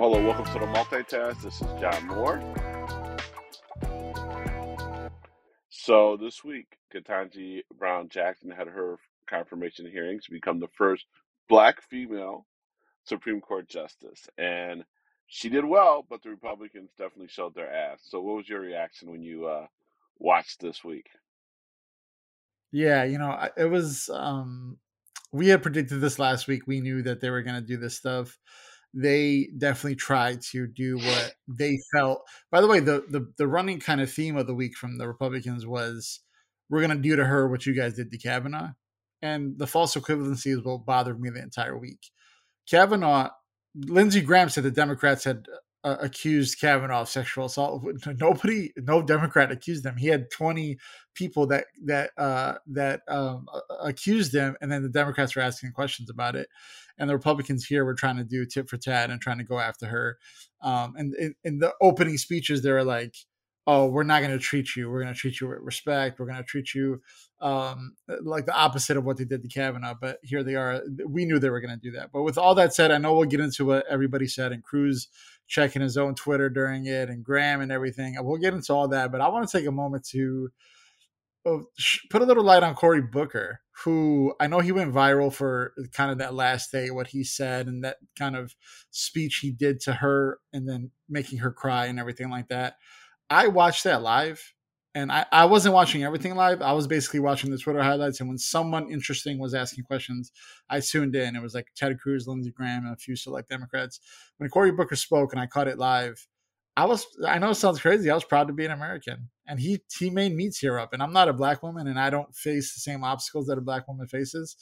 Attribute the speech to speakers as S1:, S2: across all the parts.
S1: Hello, welcome to the multitask. This is John Moore. So this week, Ketanji Brown Jackson had her confirmation hearings to become the first black female Supreme Court justice, and she did well, but the Republicans definitely showed their ass. So, what was your reaction when you uh, watched this week?
S2: Yeah, you know, it was. um We had predicted this last week. We knew that they were going to do this stuff. They definitely tried to do what they felt. By the way, the the the running kind of theme of the week from the Republicans was, "We're going to do to her what you guys did to Kavanaugh," and the false equivalency is what bothered me the entire week. Kavanaugh, Lindsey Graham said the Democrats had uh, accused Kavanaugh of sexual assault. Nobody, no Democrat accused him. He had twenty people that that uh, that um, accused him, and then the Democrats were asking questions about it, and the Republicans here were trying to do tit for tat and trying to go after her. Um, and in, the opening speeches, they were like, "Oh, we're not going to treat you. We're going to treat you with respect. We're going to treat you um, like the opposite of what they did to Kavanaugh." But here they are. We knew they were going to do that. But with all that said, I know we'll get into what everybody said and Cruz checking his own Twitter during it and Graham and everything. We'll get into all that, but I want to take a moment to put a little light on Cory Booker, who I know he went viral for kind of that last day, what he said and that kind of speech he did to her and then making her cry and everything like that. I watched that live and I, I wasn't watching everything live. I was basically watching the Twitter highlights. And when someone interesting was asking questions, I tuned in. It was like Ted Cruz, Lindsey Graham, and a few select Democrats. When Cory Booker spoke and I caught it live, I was I know it sounds crazy. I was proud to be an American. And he he made me tear up. And I'm not a black woman and I don't face the same obstacles that a black woman faces.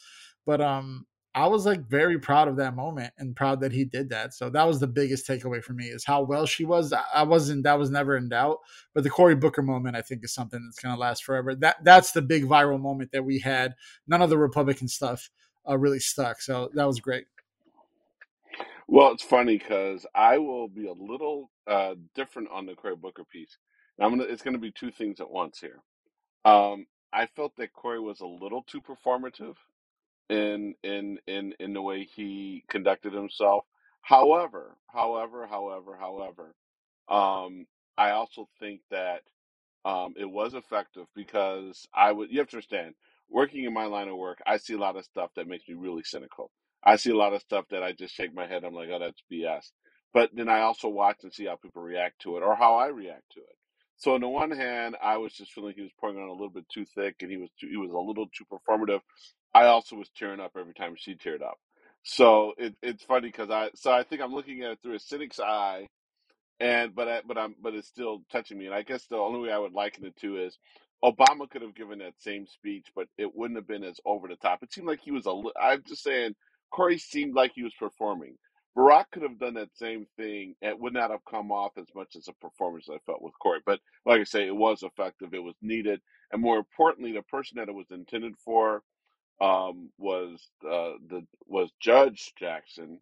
S2: But um I was like very proud of that moment and proud that he did that. So that was the biggest takeaway for me is how well she was. I wasn't that was never in doubt. But the Cory Booker moment I think is something that's gonna last forever. That that's the big viral moment that we had. None of the Republican stuff uh, really stuck. So that was great.
S1: Well, it's funny because I will be a little uh, different on the Cory Booker piece. I'm gonna. It's gonna be two things at once here. Um, I felt that Cory was a little too performative in in in in the way he conducted himself. However, however, however, however, um, I also think that um, it was effective because I would. You have to understand, working in my line of work, I see a lot of stuff that makes me really cynical. I see a lot of stuff that I just shake my head. I'm like, oh, that's BS. But then I also watch and see how people react to it or how I react to it. So on the one hand, I was just feeling he was pouring on a little bit too thick, and he was too, he was a little too performative. I also was tearing up every time she teared up. So it, it's funny because I so I think I'm looking at it through a cynic's eye, and but I, but I'm but it's still touching me. And I guess the only way I would liken it to is Obama could have given that same speech, but it wouldn't have been as over the top. It seemed like he was a. I'm just saying, Cory seemed like he was performing. Barack could have done that same thing. It would not have come off as much as a performance I felt with Cory. But like I say, it was effective. It was needed, and more importantly, the person that it was intended for um, was uh, the was Judge Jackson,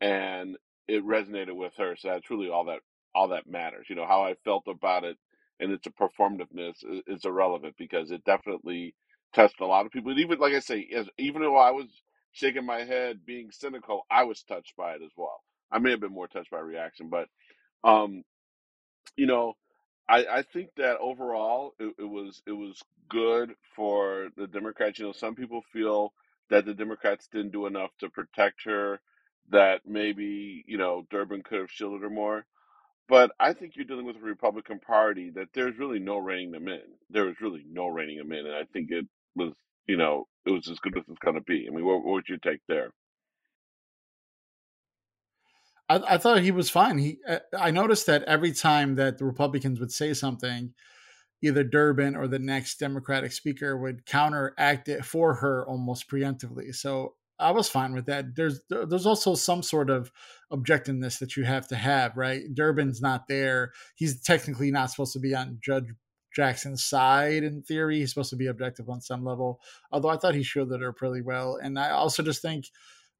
S1: and it resonated with her. So that's really all that all that matters. You know how I felt about it, and its a performativeness is, is irrelevant because it definitely touched a lot of people. And even like I say, as, even though I was shaking my head, being cynical, I was touched by it as well. I may have been more touched by reaction, but um, you know, I, I think that overall it, it was it was good for the Democrats. You know, some people feel that the Democrats didn't do enough to protect her. That maybe you know Durbin could have shielded her more. But I think you're dealing with a Republican Party that there's really no reining them in. There was really no reining them in, and I think it was you know it was as good as it's going to be. I mean, what, what would you take there?
S2: I, I thought he was fine. He, uh, I noticed that every time that the Republicans would say something, either Durbin or the next Democratic speaker would counteract it for her almost preemptively. So I was fine with that. There's there's also some sort of objectiveness that you have to have, right? Durbin's not there. He's technically not supposed to be on Judge Jackson's side in theory. He's supposed to be objective on some level. Although I thought he shielded her pretty well. And I also just think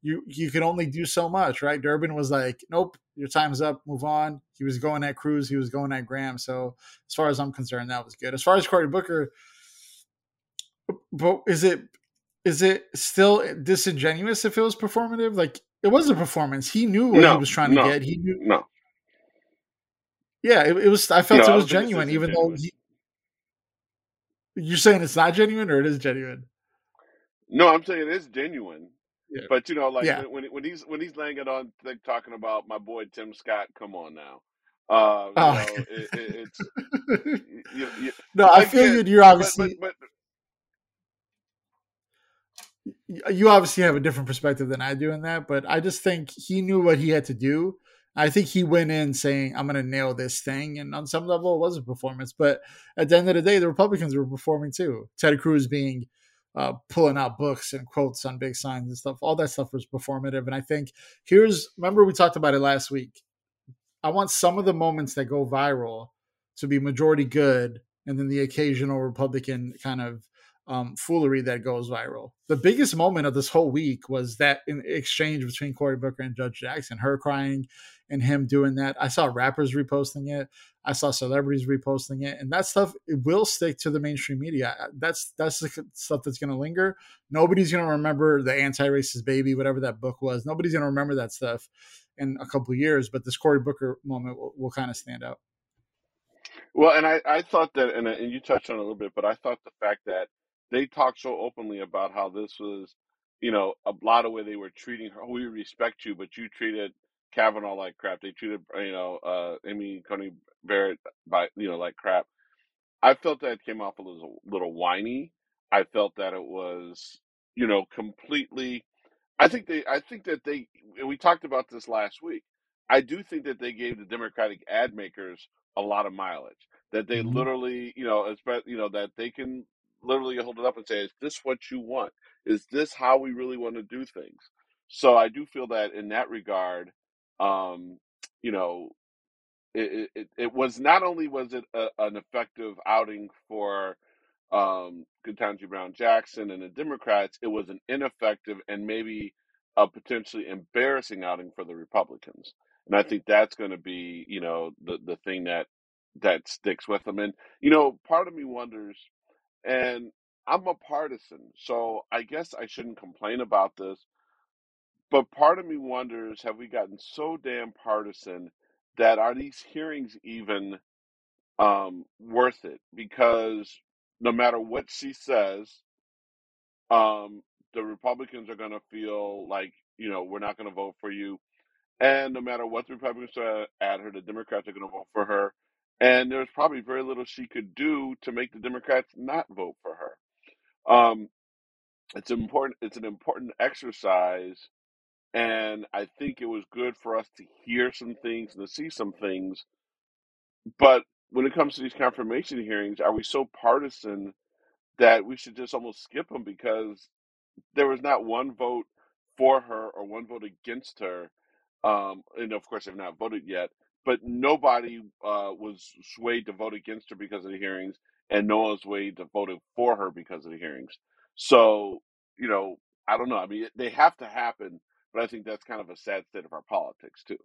S2: you you can only do so much, right? Durbin was like, "Nope, your time's up, move on." He was going at Cruz, he was going at Graham. So as far as I'm concerned, that was good. As far as Cory Booker, but is it is it still disingenuous if it was performative? Like It was a performance. He knew what he was trying to get. He knew.
S1: no,
S2: Yeah, it, it was. I felt
S1: I
S2: it was
S1: don't think it's
S2: genuine, even though he, you're saying it's not genuine or it is genuine.
S1: No, I'm saying it's genuine.
S2: Yeah.
S1: But you know, like
S2: Yeah.
S1: when when, he's when he's laying it on, like, talking about my boy Tim Scott. Come on now, uh, you
S2: Oh.
S1: know, it, it, it's you, you,
S2: no, I feel you. You're
S1: but
S2: obviously
S1: but but
S2: you obviously have a different perspective than I do in that, but I just think he knew what he had to do. I think he went in saying, I'm going to nail this thing. And on some level, it was a performance. But at the end of the day, the Republicans were performing too. Ted Cruz being uh, pulling out books and quotes on big signs and stuff. All that stuff was performative. And I think here's remember, we talked about it last week. I want some of the moments that go viral to be majority good and then the occasional Republican kind of um, foolery that goes viral. The biggest moment of this whole week was that exchange between Cory Booker and Judge Jackson, her crying and him doing that. I saw rappers reposting it. I saw celebrities reposting it, and that stuff it will stick to the mainstream media. Uh, that's that's the stuff that's going to linger. Nobody's going to remember the anti-racist baby, whatever that book was. Nobody's going to remember that stuff in a couple years. But this Cory Booker moment will, will kind of stand out.
S1: well, and I I thought that, and uh, and you touched on it a little bit, but I thought the fact that they talked so openly about how this was, you know, a lot of way they were treating her. We respect you, but you treated Kavanaugh like crap. They treated, you know, uh, Amy Coney Barrett by, you know, like crap. I felt that it came off a little, little whiny. I felt that it was, you know, completely. I think they. I think that they. We talked about this last week. I do think that they gave the Democratic ad makers a lot of mileage. That they
S2: Mhm.
S1: literally, you know, you know, that they can literally hold it up and say, "Is this what you want? Is this how we really want to do things?" So I do feel that in that regard, um, you know, it, it, it was not only was it a, an effective outing for um, Ketanji Brown Jackson and the Democrats, it was an ineffective and maybe a potentially embarrassing outing for the Republicans. And I think that's going to be, you know, the the thing that that sticks with them. And you know, part of me wonders, and I'm a partisan, so I guess I shouldn't complain about this. But part of me wonders, have we gotten so damn partisan that are these hearings even um, worth it? Because no matter what she says, um, the Republicans are going to feel like, you know, we're not going to vote for you. And no matter what the Republicans throw at her, the Democrats are going to vote for her. And there's probably very little she could do to make the Democrats not vote for her. Um, it's important. It's an important exercise and I think it was good for us to hear some things and to see some things. But when it comes to these confirmation hearings, are we so partisan that we should just almost skip them because there was not one vote for her or one vote against her? Um, and of course, they've not voted yet, but nobody uh, was swayed to vote against her because of the hearings, and no one was swayed to vote for her because of the hearings. So, you know, I don't know. I mean, they have to happen, but I think that's kind of a sad state of our politics too.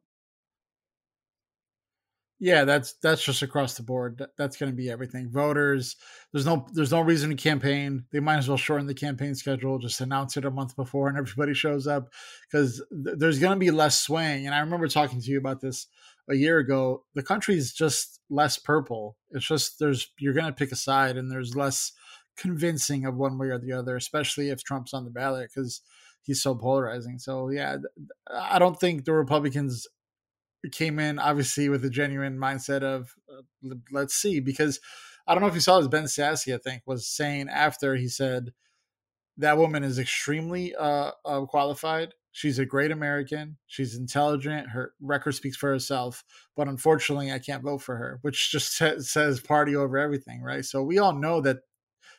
S2: Yeah, that's that's just across the board. That's going to be everything. Voters, there's no there's no reason to campaign. They might as well shorten the campaign schedule. Just announce it a month before, and everybody shows up because th- there's going to be less swaying. And I remember talking to you about this a year ago. The country's just less purple. It's just there's you're going to pick a side, and there's less convincing of one way or the other, especially if Trump's on the ballot because he's so polarizing. So yeah, I don't think the Republicans came in obviously with a genuine mindset of uh, let's see because I don't know if you saw this Ben Sasse I think was saying after he said that woman is extremely uh, uh, qualified. She's a great American. She's intelligent. Her record speaks for herself. But unfortunately, I can't vote for her, which just says party over everything, right? So we all know that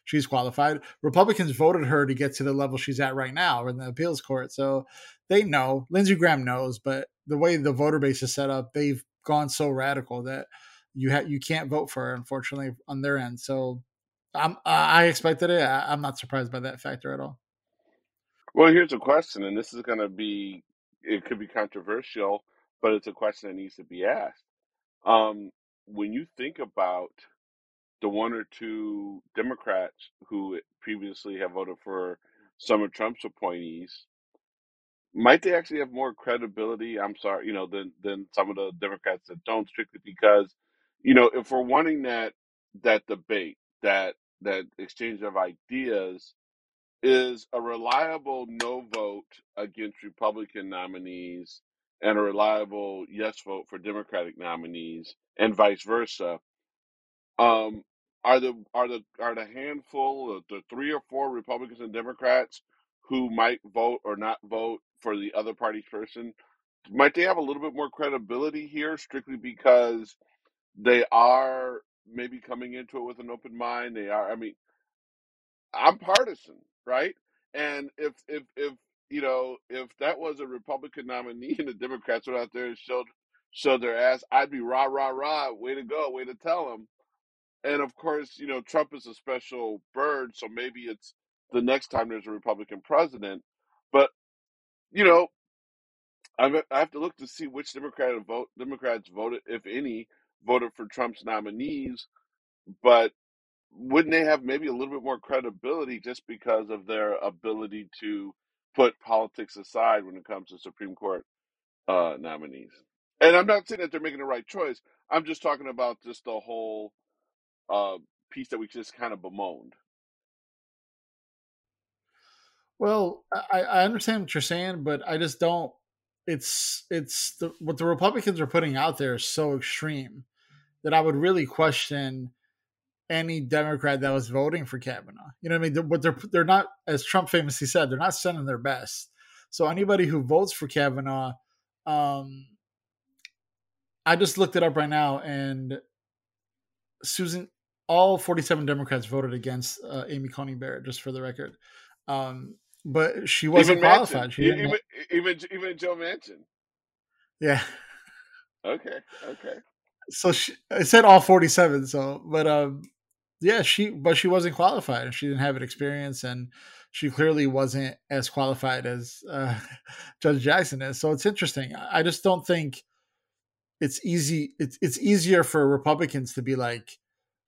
S2: she's qualified. Republicans voted her to get to the level she's at right now in the appeals court. So they know. Lindsey Graham knows, but the way the voter base is set up, they've gone so radical that you ha- you can't vote for her, unfortunately, on their end. So I'm, I expected it. I, I'm not surprised by that factor at all.
S1: Well, here's a question, and this is going to be, it could be controversial, but it's a question that needs to be asked. Um, when you think about the one or two Democrats who previously have voted for some of Trump's appointees, might they actually have more credibility? I'm sorry, you know, than than some of the Democrats that don't, strictly because, you know, if we're wanting that that debate, that that exchange of ideas, is a reliable no vote against Republican nominees and a reliable yes vote for Democratic nominees, and vice versa. Um, are the are the are the handful of the three or four Republicans and Democrats who might vote or not vote for the other party's person, might they have a little bit more credibility here strictly because they are maybe coming into it with an open mind? They are. I mean, I'm partisan, right? And if if if you know if that was a Republican nominee and the Democrats went out there and showed showed their ass, I'd be rah rah rah, way to go, way to tell them. And of course, you know Trump is a special bird, so maybe it's the next time there's a Republican president. But you know, I have to look to see which Democrat vote Democrats voted, if any, voted for Trump's nominees. But wouldn't they have maybe a little bit more credibility just because of their ability to put politics aside when it comes to Supreme Court uh, nominees? And I'm not saying that they're making the right choice. I'm just talking about just the whole uh, piece that we just kind of bemoaned.
S2: Well, I, I understand what you're saying, but I just don't. It's it's the, what the Republicans are putting out there is so extreme that I would really question any Democrat that was voting for Kavanaugh. You know what I mean? But they're they're not, as Trump famously said, they're not sending their best. So anybody who votes for Kavanaugh, um, I just looked it up right now, and Susan, all 47 Democrats voted against uh, Amy Coney Barrett, just for the record. Um, but she wasn't
S1: even
S2: qualified. She
S1: even, even even even Joe Manchin.
S2: Yeah.
S1: Okay. Okay.
S2: So she, I said all 47. So, but um, yeah, she but she wasn't qualified. She didn't have an experience, and she clearly wasn't as qualified as uh, Judge Jackson is. So it's interesting. I just don't think it's easy. It's it's easier for Republicans to be like.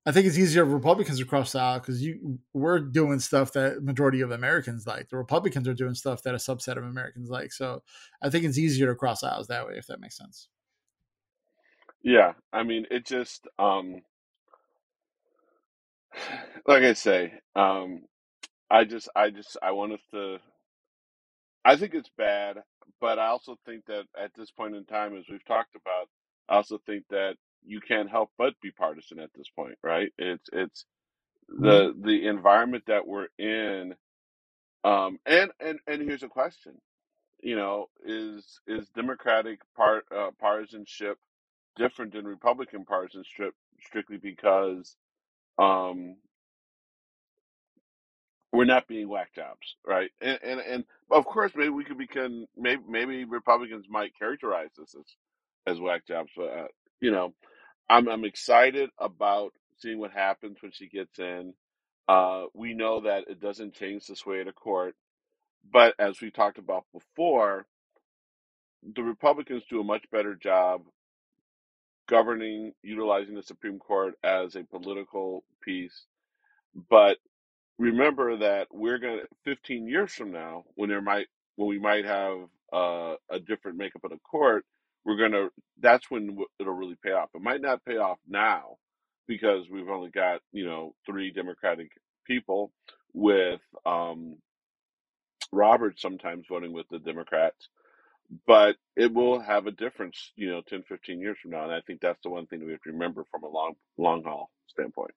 S2: I think it's easier for Republicans across the aisle because you we're doing stuff that majority of Americans like. The Republicans are doing stuff that a subset of Americans like. So I think it's easier to cross aisles that way, if that makes sense.
S1: Yeah, I mean, it just um, like I say, um, I just, I just, I want us to. I think it's bad, but I also think that at this point in time, as we've talked about, I also think that you can't help but be partisan at this point, right? It's it's the the environment that we're in, um, and and and here's a question, you know, is is Democratic part uh, partisanship different than Republican partisanship strictly because um, we're not being whack jobs, right? And, and and of course, maybe we could become maybe maybe Republicans might characterize this as as whack jobs, but uh, you know, I'm I'm excited about seeing what happens when she gets in. Uh, we know that it doesn't change the sway of the court, but as we talked about before, the Republicans do a much better job governing, utilizing the Supreme Court as a political piece. But remember that we're gonna 15 years from now, when there might when we might have uh, a different makeup of the court, we're gonna that's when it'll really pay off. It might not pay off now because we've only got you know three Democratic people with um, Roberts sometimes voting with the Democrats but it will have a difference, you know, 10, 15 years from now. And I think that's the one thing that we have to remember from a long, long haul standpoint.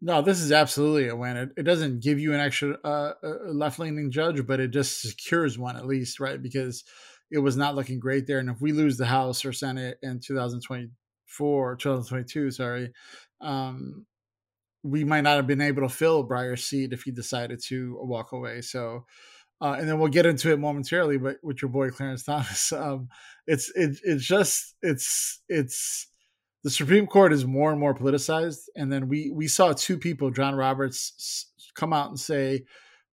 S2: No, this is absolutely a win. It, it doesn't give you an extra uh, left leaning judge, but it just secures one at least, right? Because it was not looking great there. And if we lose the House or Senate in 2024, 2022, sorry, um, we might not have been able to fill Breyer's seat if he decided to walk away. So, uh, and then we'll get into it momentarily. But with your boy Clarence Thomas, um, it's it, it's just it's it's the Supreme Court is more and more politicized, and then we we saw two people, John Roberts, come out and say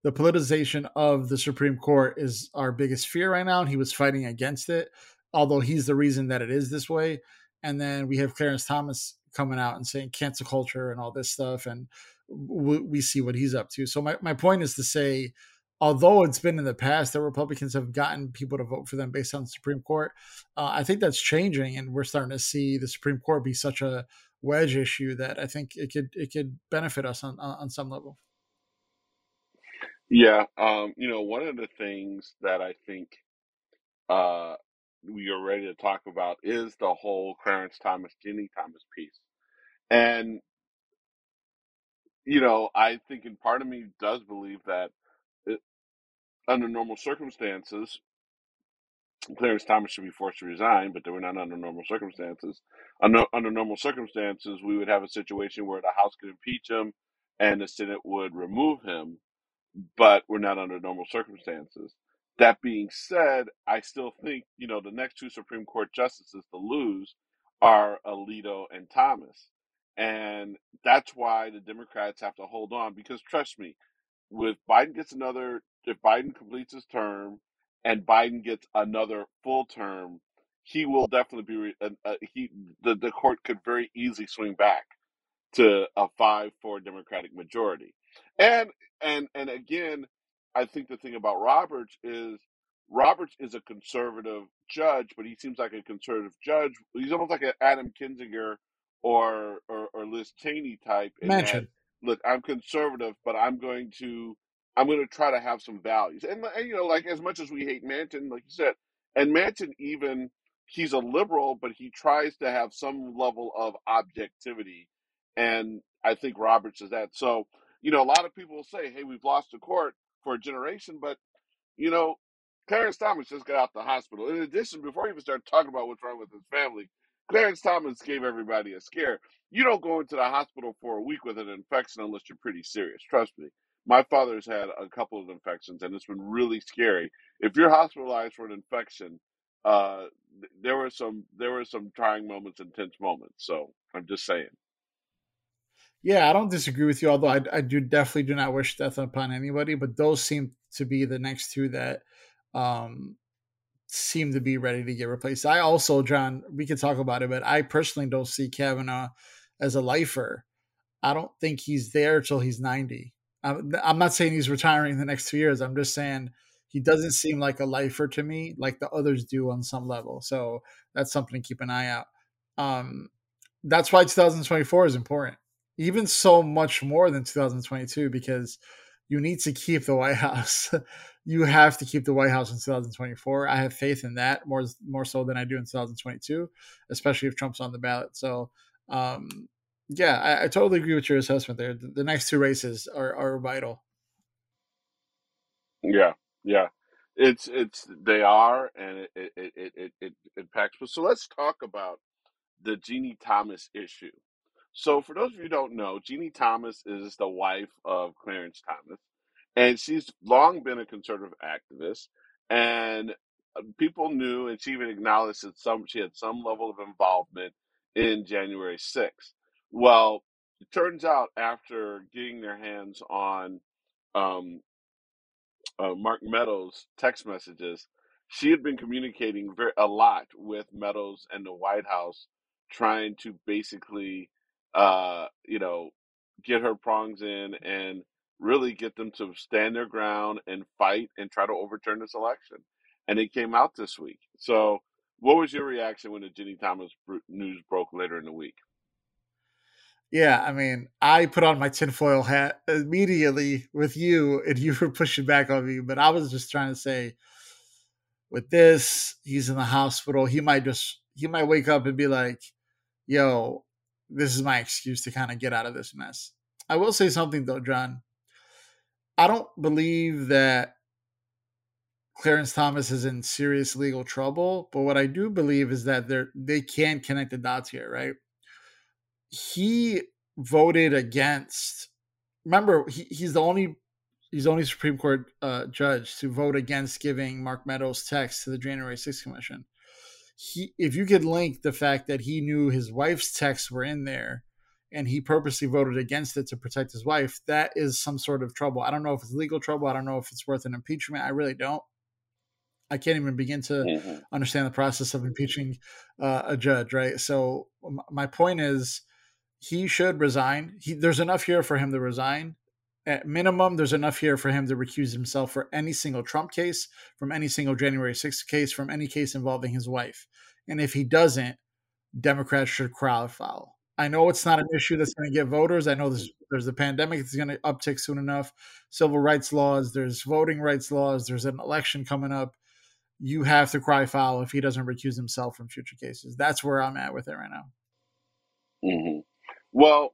S2: the politicization of the Supreme Court is our biggest fear right now, and he was fighting against it, although he's the reason that it is this way. And then we have Clarence Thomas coming out and saying cancel culture and all this stuff, and we, we see what he's up to. So my, my point is to say although it's been in the past that Republicans have gotten people to vote for them based on the Supreme Court, uh, I think that's changing, and we're starting to see the Supreme Court be such a wedge issue that I think it could it could benefit us on on some level.
S1: Yeah, um, you know, one of the things that I think uh, we are ready to talk about is the whole Clarence Thomas, Ginni Thomas piece. And, you know, I think in part of me does believe that it, under normal circumstances, Clarence Thomas should be forced to resign, but they were not under normal circumstances. Under, under normal circumstances, we would have a situation where the House could impeach him and the Senate would remove him, but we're not under normal circumstances. That being said, I still think, you know, the next two Supreme Court justices to lose are Alito and Thomas. And that's why the Democrats have to hold on because trust me, with Biden gets another, if Biden completes his term and Biden gets another full term, he will definitely be, uh, he, the, the court could very easily swing back to a five four Democratic majority. And and and again, I think the thing about Roberts is Roberts is a conservative judge, but he seems like a conservative judge. He's almost like an Adam Kinzinger or or, or Liz Cheney type in that look, I'm conservative, but I'm going to I'm going to try to have some values. And, and you know, like as much as we hate Manchin, like you said, and Manchin even he's a liberal, but he tries to have some level of objectivity. And I think Roberts is that. So, you know, a lot of people will say, hey, we've lost the court for a generation, but, you know, Clarence Thomas just got out the hospital. In addition, before he even started talking about what's wrong with his family, Clarence Thomas gave everybody a scare. You don't go into the hospital for a week with an infection unless you're pretty serious. Trust me. My father's had a couple of infections, and it's been really scary. If you're hospitalized for an infection, uh, there were some there were some trying moments, intense moments. So I'm just saying.
S2: Yeah, I don't disagree with you. Although I, I do definitely do not wish death upon anybody, but those seem to be the next two that um, seem to be ready to get replaced. I also, John, we could talk about it, but I personally don't see Kavanaugh as a lifer. I don't think he's there till he's 90. I'm, I'm not saying he's retiring in the next two years. I'm just saying he doesn't seem like a lifer to me, like the others do on some level. So that's something to keep an eye out. Um, that's why 2024 is important even so much more than 2022 because you need to keep the White House. you have to keep the White House in 2024. I have faith in that more more so than I do in 2022, especially if Trump's on the ballot. So, um, yeah, I, I, totally agree with your assessment there. The, the next two races are, are vital.
S1: Yeah, yeah, it's it's they are, and it it it it, it impacts. So let's talk about the Ginni Thomas issue. So, for those of you who don't know, Ginni Thomas is the wife of Clarence Thomas, and she's long been a conservative activist. And uh, people knew, and she even acknowledged that some she had some level of involvement in January 6th. Well, it turns out after getting their hands on um, uh, Mark Meadows' text messages, she had been communicating very a lot with Meadows and the White House, trying to basically uh, you know, get her prongs in and really get them to stand their ground and fight and try to overturn this election. And it came out this week. So, what was your reaction when the Ginni Thomas news broke later in the week?
S2: Yeah, I mean, I put on my tinfoil hat immediately with you, and you were pushing back on me. But I was just trying to say, with this, he's in the hospital. He might just he might wake up and be like, "Yo, this is my excuse to kind of get out of this mess. I will say something though, John. I don't believe that Clarence Thomas is in serious legal trouble, but what I do believe is that they they can connect the dots here, right? He voted against. Remember, he, he's the only he's the only Supreme Court uh, judge to vote against giving Mark Meadows text to the January 6th Commission he if you could link the fact that he knew his wife's texts were in there and he purposely voted against it to protect his wife, that is some sort of trouble. I don't know if it's legal trouble. I don't know if it's worth an impeachment. I really don't. I can't even begin to mm-hmm. understand the process of impeaching uh, a judge, right? So my point is, he should resign. He, there's enough here for him to resign. At minimum, there's enough here for him to recuse himself for any single Trump case, from any single January 6th case, from any case involving his wife. And if he doesn't, Democrats should crowd foul. I know it's not an issue that's going to get voters. I know there's there's a pandemic that's going to uptick soon enough. Civil rights laws, there's voting rights laws, there's an election coming up. You have to cry foul if he doesn't recuse himself from future cases. That's where I'm at with it right now.
S1: hmm Well,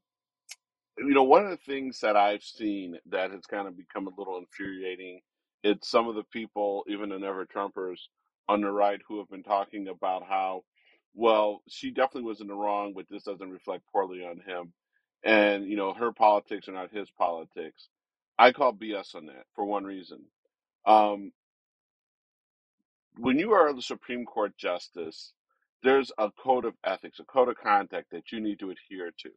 S1: you know, one of the things that I've seen that has kind of become a little infuriating, it's some of the people, even the never Trumpers on the right, who have been talking about how, well, she definitely was in the wrong, but this doesn't reflect poorly on him. And, you know, her politics are not his politics. I call BS on that for one reason. Um, when you are the Supreme Court justice, there's a code of ethics, a code of conduct that you need to adhere to.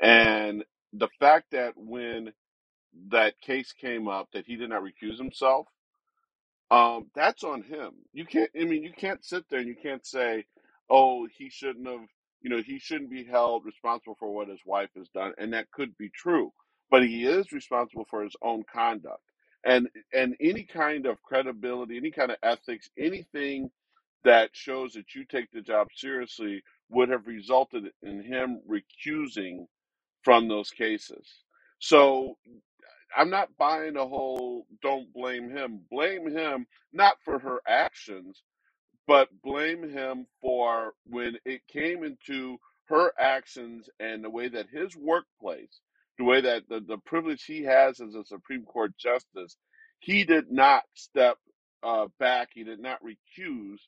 S1: And the fact that when that case came up that he did not recuse himself, um, that's on him. You can't. I mean, you can't sit there and you can't say, "Oh, he shouldn't have." You know, he shouldn't be held responsible for what his wife has done, and that could be true. But he is responsible for his own conduct, and and any kind of credibility, any kind of ethics, anything that shows that you take the job seriously would have resulted in him recusing from those cases. So I'm not buying the whole don't blame him. Blame him not for her actions, but blame him for when it came into her actions and the way that his workplace, the way that the, the privilege he has as a Supreme Court justice, he did not step uh, back. He did not recuse,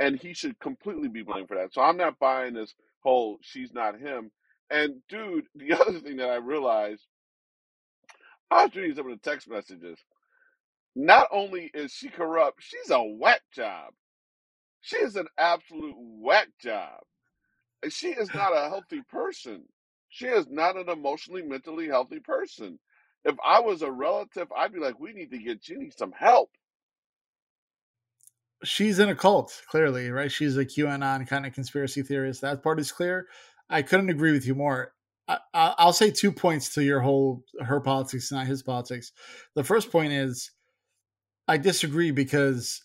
S1: and he should completely be blamed for that. So I'm not buying this whole she's not him. And dude, the other thing that I realized I was reading some of the text messages. Not only is she corrupt, she's a whack job. She is an absolute whack job. And She is not a healthy person. She is not an emotionally, mentally healthy person. If I was a relative, I'd be like, we need to get Ginni some help.
S2: She's in a cult, clearly, right? She's a QAnon kind of conspiracy theorist. That part is clear. I couldn't agree with you more. I, I- I'll say two points to your whole her politics, not his politics. The first point is I disagree because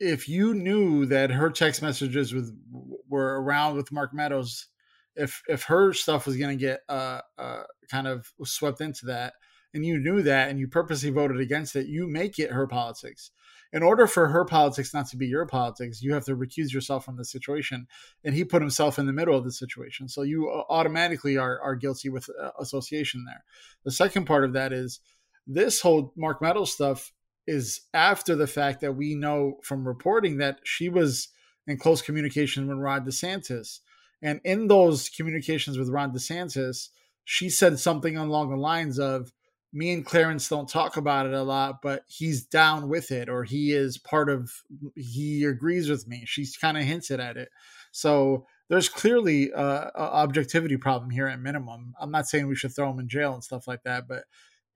S2: if you knew that her text messages with were around with Mark Meadows, if if her stuff was going to get uh, uh, kind of swept into that, and you knew that, and you purposely voted against it, you make it her politics. In order for her politics not to be your politics, you have to recuse yourself from the situation. And he put himself in the middle of the situation, so you uh, automatically are are guilty with uh, association there. The second part of that is this whole Mark Meadows stuff is after the fact that we know from reporting that she was in close communication with Ron DeSantis. And in those communications with Ron DeSantis, she said something along the lines of, Me and Clarence don't talk about it a lot, but he's down with it, or he is part of, he agrees with me. She's kind of hinted at it. So there's clearly a, a objectivity problem here at minimum. I'm not saying we should throw him in jail and stuff like that, but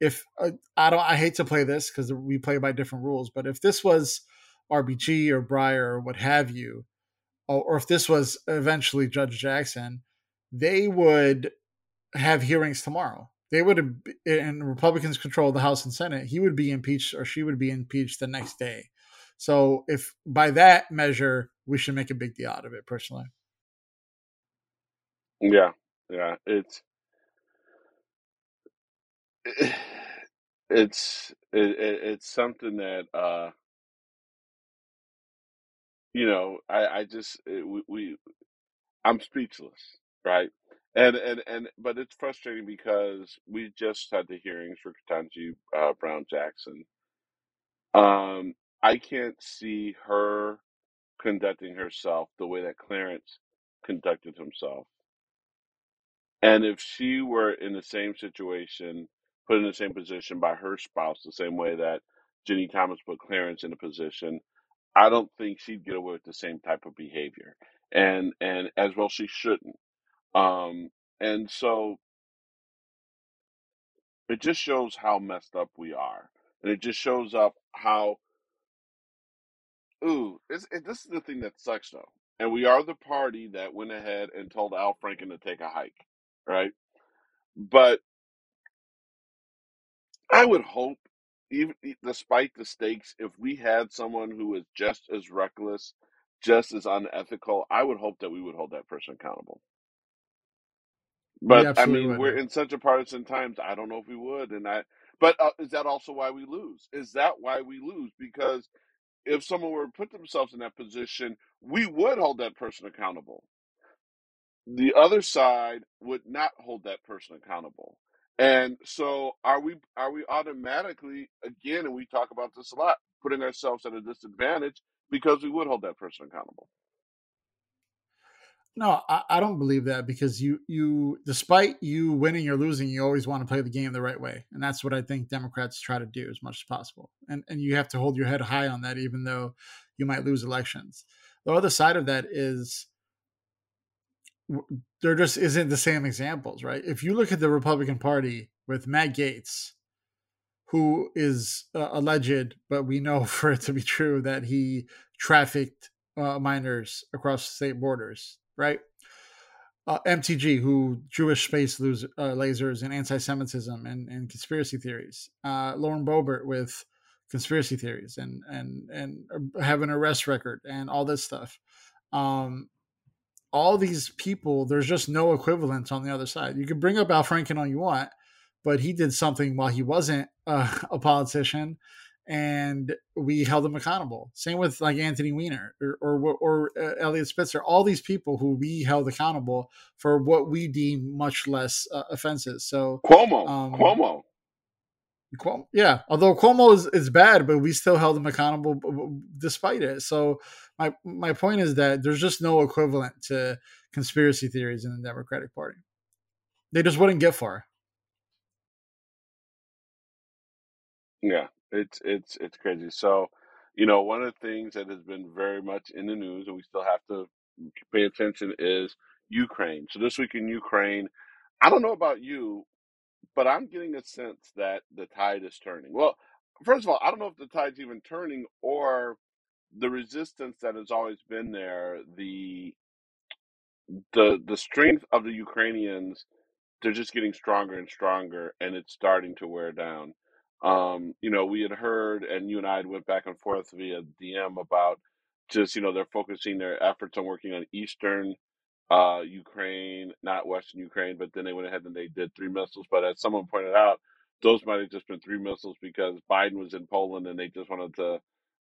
S2: if uh, I don't, I hate to play this because we play by different rules. But if this was RBG or Breyer or what have you, or, or if this was eventually Judge Jackson, they would have hearings tomorrow. They would have, and Republicans control the House and Senate. He would be impeached, or she would be impeached the next day. So, if by that measure, we should make a big deal out of it. Personally,
S1: Yeah, yeah. It's it's it, it, it's something that uh you know I I just it, we, we I'm speechless, right? And and and but it's frustrating because we just had the hearings for Ketanji uh, Brown Jackson. Um, I can't see her conducting herself the way that Clarence conducted himself. And if she were in the same situation, put in the same position by her spouse, the same way that Ginni Thomas put Clarence in a position, I don't think she'd get away with the same type of behavior. And and as well she shouldn't. Um and so it just shows how messed up we are. And it just shows up how ooh, it's, it, this is the thing that sucks though. And we are the party that went ahead and told Al Franken to take a hike, right? But I would hope, even despite the stakes, if we had someone who was just as reckless, just as unethical, I would hope that we would hold that person accountable.
S2: We
S1: But I
S2: absolutely
S1: mean,
S2: would.
S1: we're in such a partisan times. I don't know if we would, and I. But uh, is that also why we lose? Is that why we lose? Because if someone were to put themselves in that position, we would hold that person accountable. The other side would not hold that person accountable. And so are we are we automatically again and we talk about this a lot, putting ourselves at a disadvantage because we would hold that person accountable.
S2: No, I, I don't believe that because you you despite you winning or losing, you always want to play the game the right way, and that's what I think Democrats try to do as much as possible. And and you have to hold your head high on that, even though you might lose elections. The other side of that is there just isn't the same examples, right? If you look at the Republican Party with Matt Gaetz, who is uh, alleged, but we know for it to be true that he trafficked uh, minors across state borders, right? Uh, MTG, who Jewish space uh, lasers and anti-Semitism and, and conspiracy theories. Uh, Lauren Boebert with conspiracy theories and and and have an arrest record and all this stuff. Um, all these people, there's just no equivalence on the other side. You can bring up Al Franken all you want, but he did something while he wasn't a politician, and we held them accountable. Same with like Anthony Weiner or or, or uh, Eliot Spitzer. All these people who we held accountable for what we deem much less uh, offenses. So
S1: Cuomo,
S2: um,
S1: Cuomo,
S2: Cuomo, yeah. Although Cuomo is, is bad, but we still held him accountable despite it. So my my point is that there's just no equivalent to conspiracy theories in the Democratic Party. They just wouldn't get far.
S1: Yeah, it's it's it's crazy. So, you know, one of the things that has been very much in the news, and we still have to pay attention, is Ukraine. So this week in Ukraine, I don't know about you, but I'm getting a sense that the tide is turning. Well, first of all, I don't know if the tide's even turning or the resistance that has always been there, the the the strength of the Ukrainians they're just getting stronger and stronger, and it's starting to wear down. Um, you know, we had heard, and you and I had went back and forth via DM about just you know they're focusing their efforts on working on eastern uh, Ukraine, not Western Ukraine, but then they went ahead and they did three missiles. But as someone pointed out, those might have just been three missiles because Biden was in Poland and they just wanted to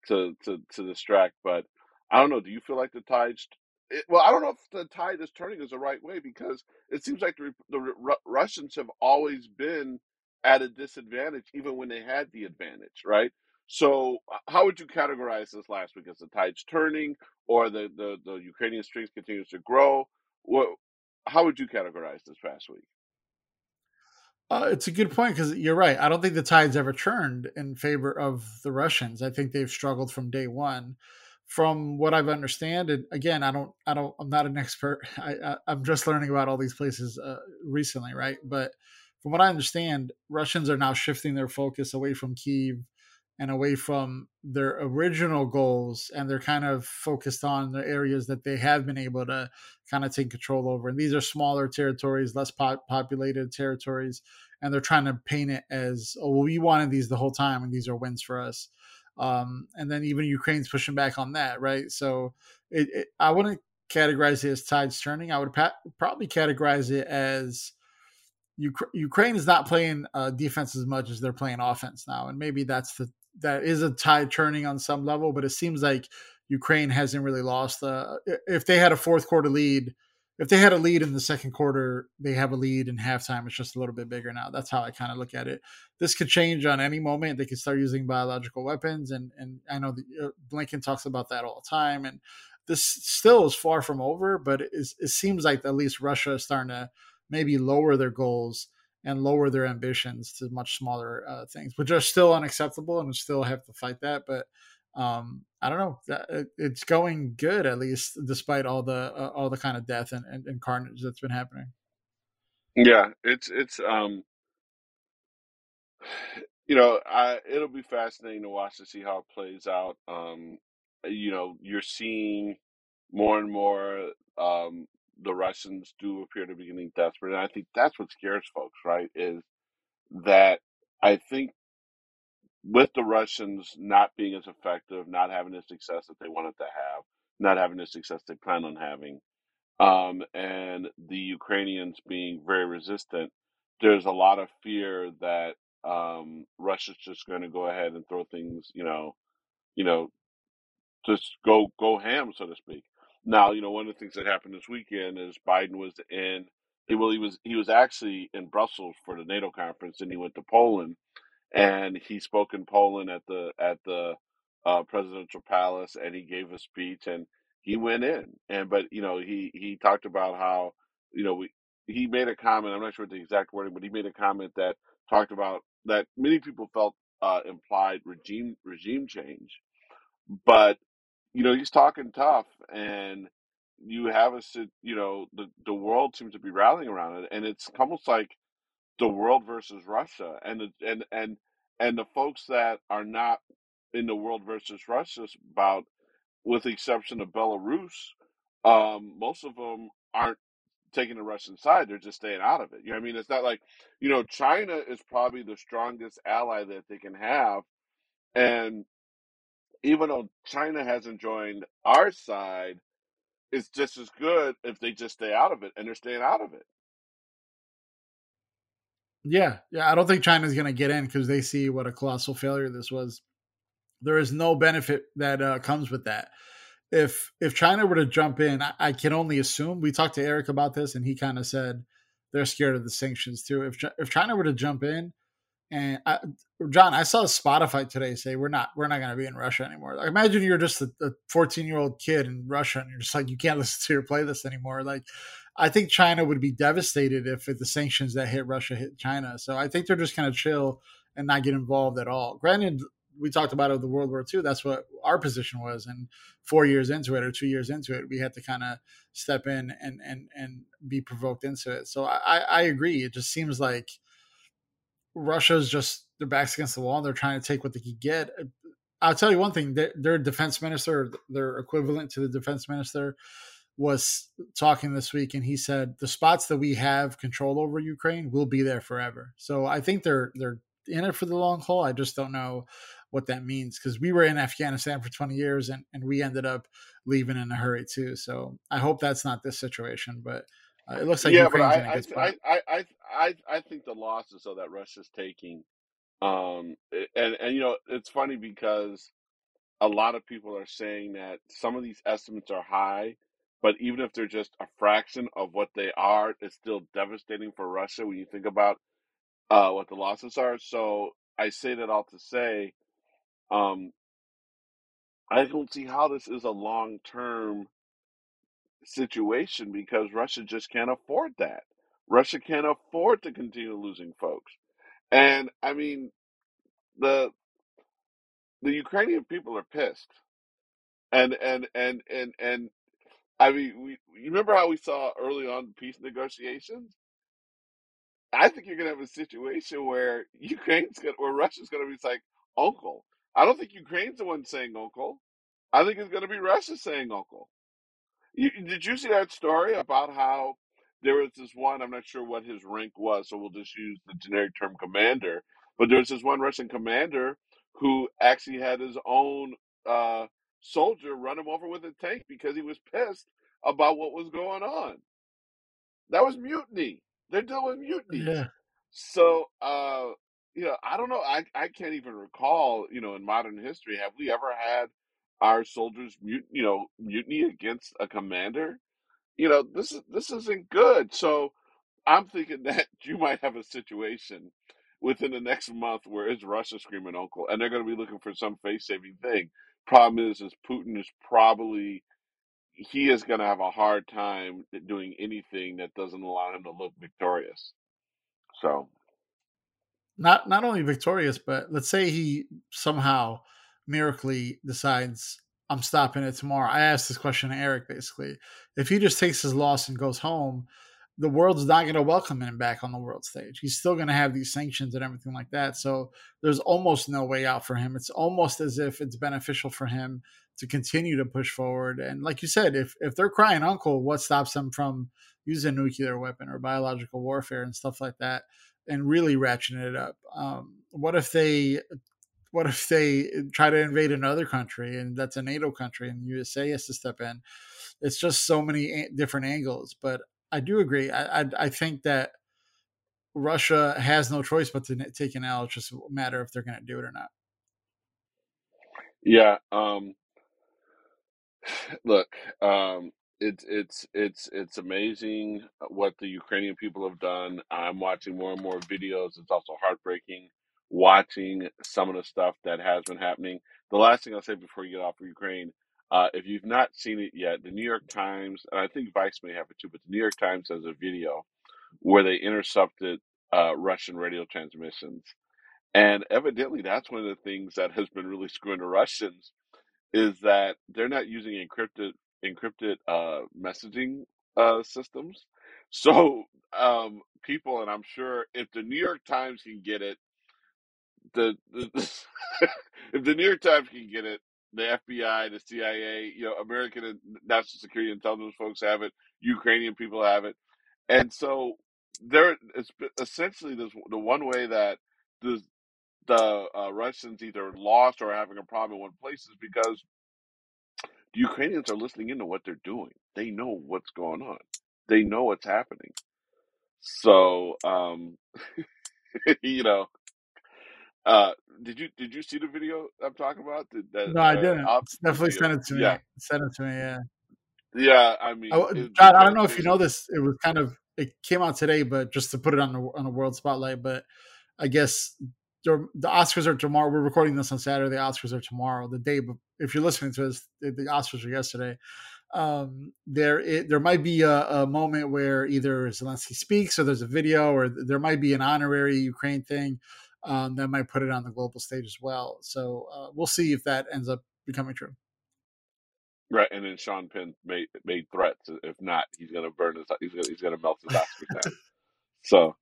S1: to to, to distract. But I don't know. Do you feel like the tide's it, well, I don't know if the tide is turning is the right way because it seems like the, the Ru- Russians have always been at a disadvantage, even when they had the advantage, right? So, how would you categorize this last week? As the tide's turning, or the, the, the Ukrainian strength continues to grow? What? How would you categorize this past week?
S2: Uh, it's a good point because you're right. I don't think the tide's ever turned in favor of the Russians. I think they've struggled from day one. From what I've understand, and again, I don't, I don't, I'm not an expert. I, I am just learning about all these places uh, recently, right? But from what I understand, Russians are now shifting their focus away from Kiev and away from their original goals and they're kind of focused on the areas that they have been able to kind of take control over. And these are smaller territories less po- populated territories and they're trying to paint it as oh well, we wanted these the whole time and these are wins for us. Um, and then even ukraine's pushing back on that right? So it, it, i wouldn't categorize it as tides turning i would pa- probably categorize it as Ukraine is not playing uh, defense as much as they're playing offense now, and maybe that's the that is a tide turning on some level, but it seems like Ukraine hasn't really lost. Uh, if they had a fourth quarter lead, if they had a lead in the second quarter, they have a lead in halftime. It's just a little bit bigger now. That's how I kind of look at it. This could change on any moment. They could start using biological weapons, and and I know the, uh, Blinken talks about that all the time. And this still is far from over, but it, is, it seems like at least Russia is starting to maybe lower their goals and lower their ambitions to much smaller uh, things, which are still unacceptable and still have to fight that. But um, I don't know. It's going good at least, despite all the uh, all the kind of death and, and, and, carnage that's been happening.
S1: Yeah, it's it's um, you know, I, it'll be fascinating to watch to see how it plays out. Um, you know, you're seeing more and more um, the Russians do appear to be getting desperate, and I think that's what scares folks, right? Is that I think with the Russians not being as effective, not having the success that they wanted to have, not having the success they plan on having, um, and the Ukrainians being very resistant, there's a lot of fear that um, Russia's just going to go ahead and throw things, you know, you know, just go go ham, so to speak. Now, you know, one of the things that happened this weekend is Biden was in. Well, he was he was actually in Brussels for the NATO conference, and he went to Poland, and he spoke in Poland at the at the uh, presidential palace, and he gave a speech, and he went in, and but you know he he talked about how you know we he made a comment. I'm not sure what the exact wording, but he made a comment that talked about that many people felt uh, implied regime regime change, but you know he's talking tough, and you have a sit- you know the the world seems to be rallying around it, and it's almost like the world versus Russia, and the, and and and the folks that are not in the world versus Russia about, with the exception of Belarus, um, most of them aren't taking the Russian side; they're just staying out of it. You know what I mean? It's not like you know China is probably the strongest ally that they can have, and even though China hasn't joined our side, it's just as good if they just stay out of it, and they're staying out of it.
S2: Yeah, yeah. I don't think China's going to get in because they see what a colossal failure this was. There is no benefit that uh, comes with that. If if China were to jump in, I, I can only assume. We talked to Eric about this, and he kind of said they're scared of the sanctions too. If if China were to jump in, and I, John, I saw Spotify today say we're not we're not going to be in Russia anymore. Like, imagine you're just a 14 year old kid in Russia, and you're just like you can't listen to your playlist anymore. Like I think China would be devastated if it, the sanctions that hit Russia hit China. So I think they're just kind of chill and not get involved at all. Granted, we talked about it the World War II. That's what our position was, and four years into it or two years into it, we had to kind of step in and and and be provoked into it. So I, I agree. It just seems like Russia's just their backs against the wall. And they're trying to take what they can get. I'll tell you one thing: their, their defense minister, their equivalent to the defense minister, was talking this week and he said the spots that we have control over Ukraine will be there forever. So I think they're they're in it for the long haul. I just don't know what that means because we were in Afghanistan for 20 years and, and we ended up leaving in a hurry too. So I hope that's not this situation, but uh, it looks like
S1: yeah,
S2: Ukraine's
S1: but
S2: in a
S1: I,
S2: good spot.
S1: I, I, I, I, think the losses though that Russia's taking, um, and and you know it's funny because a lot of people are saying that some of these estimates are high, but even if they're just a fraction of what they are, it's still devastating for Russia when you think about uh, what the losses are. So I say that all to say, um, I don't see how this is a long term situation because Russia just can't afford that. Russia can't afford to continue losing folks. And I mean, the the Ukrainian people are pissed. And and and and and I mean, we you remember how we saw early on peace negotiations? I think you're gonna have a situation where Ukraine's gonna, where Russia's gonna be like uncle. I don't think Ukraine's the one saying uncle. I think it's gonna be Russia saying uncle. You, did you see that story about how there was this one? I'm not sure what his rank was, so we'll just use the generic term commander. But there was this one Russian commander who actually had his own uh, soldier run him over with a tank because he was pissed about what was going on. That was mutiny. They're doing mutinies.
S2: Yeah.
S1: So, uh, you know, I don't know. I I can't even recall. You know, in modern history, have we ever had our soldiers mut you know mutiny against a commander? You know, this is this isn't good. So I'm thinking that you might have a situation within the next month where it's Russia screaming uncle, and they're going to be looking for some face saving thing. Problem is, is Putin is probably he is going to have a hard time doing anything that doesn't allow him to look victorious. So
S2: not not only victorious, but let's say he somehow miraculously decides I'm stopping it tomorrow. I asked this question to Eric basically. If he just takes his loss and goes home, the world's not going to welcome him back on the world stage. He's still going to have these sanctions and everything like that. So there's almost no way out for him. It's almost as if it's beneficial for him to continue to push forward. And like you said, if if they're crying uncle, what stops them from using nuclear weapon or biological warfare and stuff like that? and really ratcheting it up. Um, what if they what if they try to invade another country and that's a NATO country and USA has to step in? It's just so many different angles. But I do agree. I I, I think that Russia has no choice but to take an L. It's just a matter if they're going to do it or not.
S1: Yeah. Um, look, um, it's it's it's it's amazing what the Ukrainian people have done. I'm watching more and more videos. It's also heartbreaking watching some of the stuff that has been happening. The last thing I'll say before you get off of Ukraine, uh, if you've not seen it yet, the New York Times, and I think Vice may have it too, but the New York Times has a video where they intercepted uh, Russian radio transmissions. And evidently, that's one of the things that has been really screwing the Russians is that they're not using encrypted encrypted uh, messaging uh, systems. So um, people, and I'm sure if the New York Times can get it, the, the if the New York Times can get it, the FBI, the CIA, you know, American national security intelligence folks have it, Ukrainian people have it, and so there, it's essentially this, the one way that the the uh, Russians either lost or having a problem in one place is because the Ukrainians are listening into what they're doing. They know what's going on. They know what's happening. So, um, you know, uh, did you did you see the video I'm talking about? Did, that,
S2: no, I didn't.
S1: Uh,
S2: Definitely send it to me.
S1: Yeah.
S2: Send it to me. Yeah.
S1: Yeah, I mean,
S2: I, John, I don't know if you know this. It was kind of it came out today, but just to put it on the on a world spotlight. But I guess the Oscars are tomorrow. We're recording this on Saturday. The Oscars are tomorrow. The day, if you're listening to this, the Oscars are yesterday. Um, there, it, there might be a, a, moment where either Zelensky speaks, or there's a video, or there might be an honorary Ukraine thing um, that might put it on the global stage as well. So uh, we'll see if that ends up becoming true.
S1: Right, and then Sean Penn made made threats. If not, he's gonna burn his. He's gonna he's gonna melt his Oscar down. So,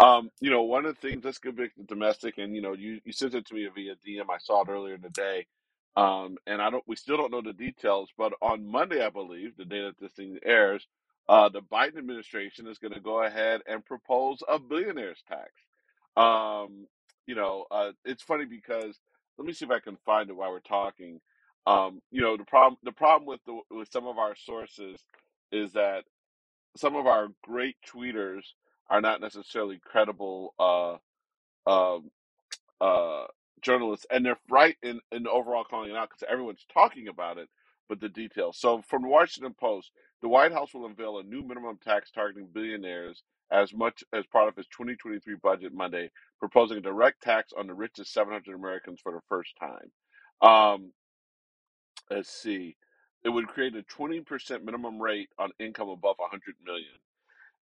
S1: um, you know, one of the things let's get back to domestic, and you know, you you sent it to me via DM. I saw it earlier in the day, um, and I don't. We still don't know the details, but on Monday, I believe, the day that this thing airs, uh, the Biden administration is going to go ahead and propose a billionaires tax. Um, you know, uh, it's funny because let me see if I can find it while we're talking. Um, you know, the problem the problem with the with some of our sources is that some of our great tweeters are not necessarily credible uh, uh, uh, journalists, and they're right in, in overall calling it out because everyone's talking about it, but the details. So, from the Washington Post, the White House will unveil a new minimum tax targeting billionaires as much as part of his 2023 budget Monday, proposing a direct tax on the richest 700 Americans for the first time. Um, let's see, it would create a 20% minimum rate on income above 100 million.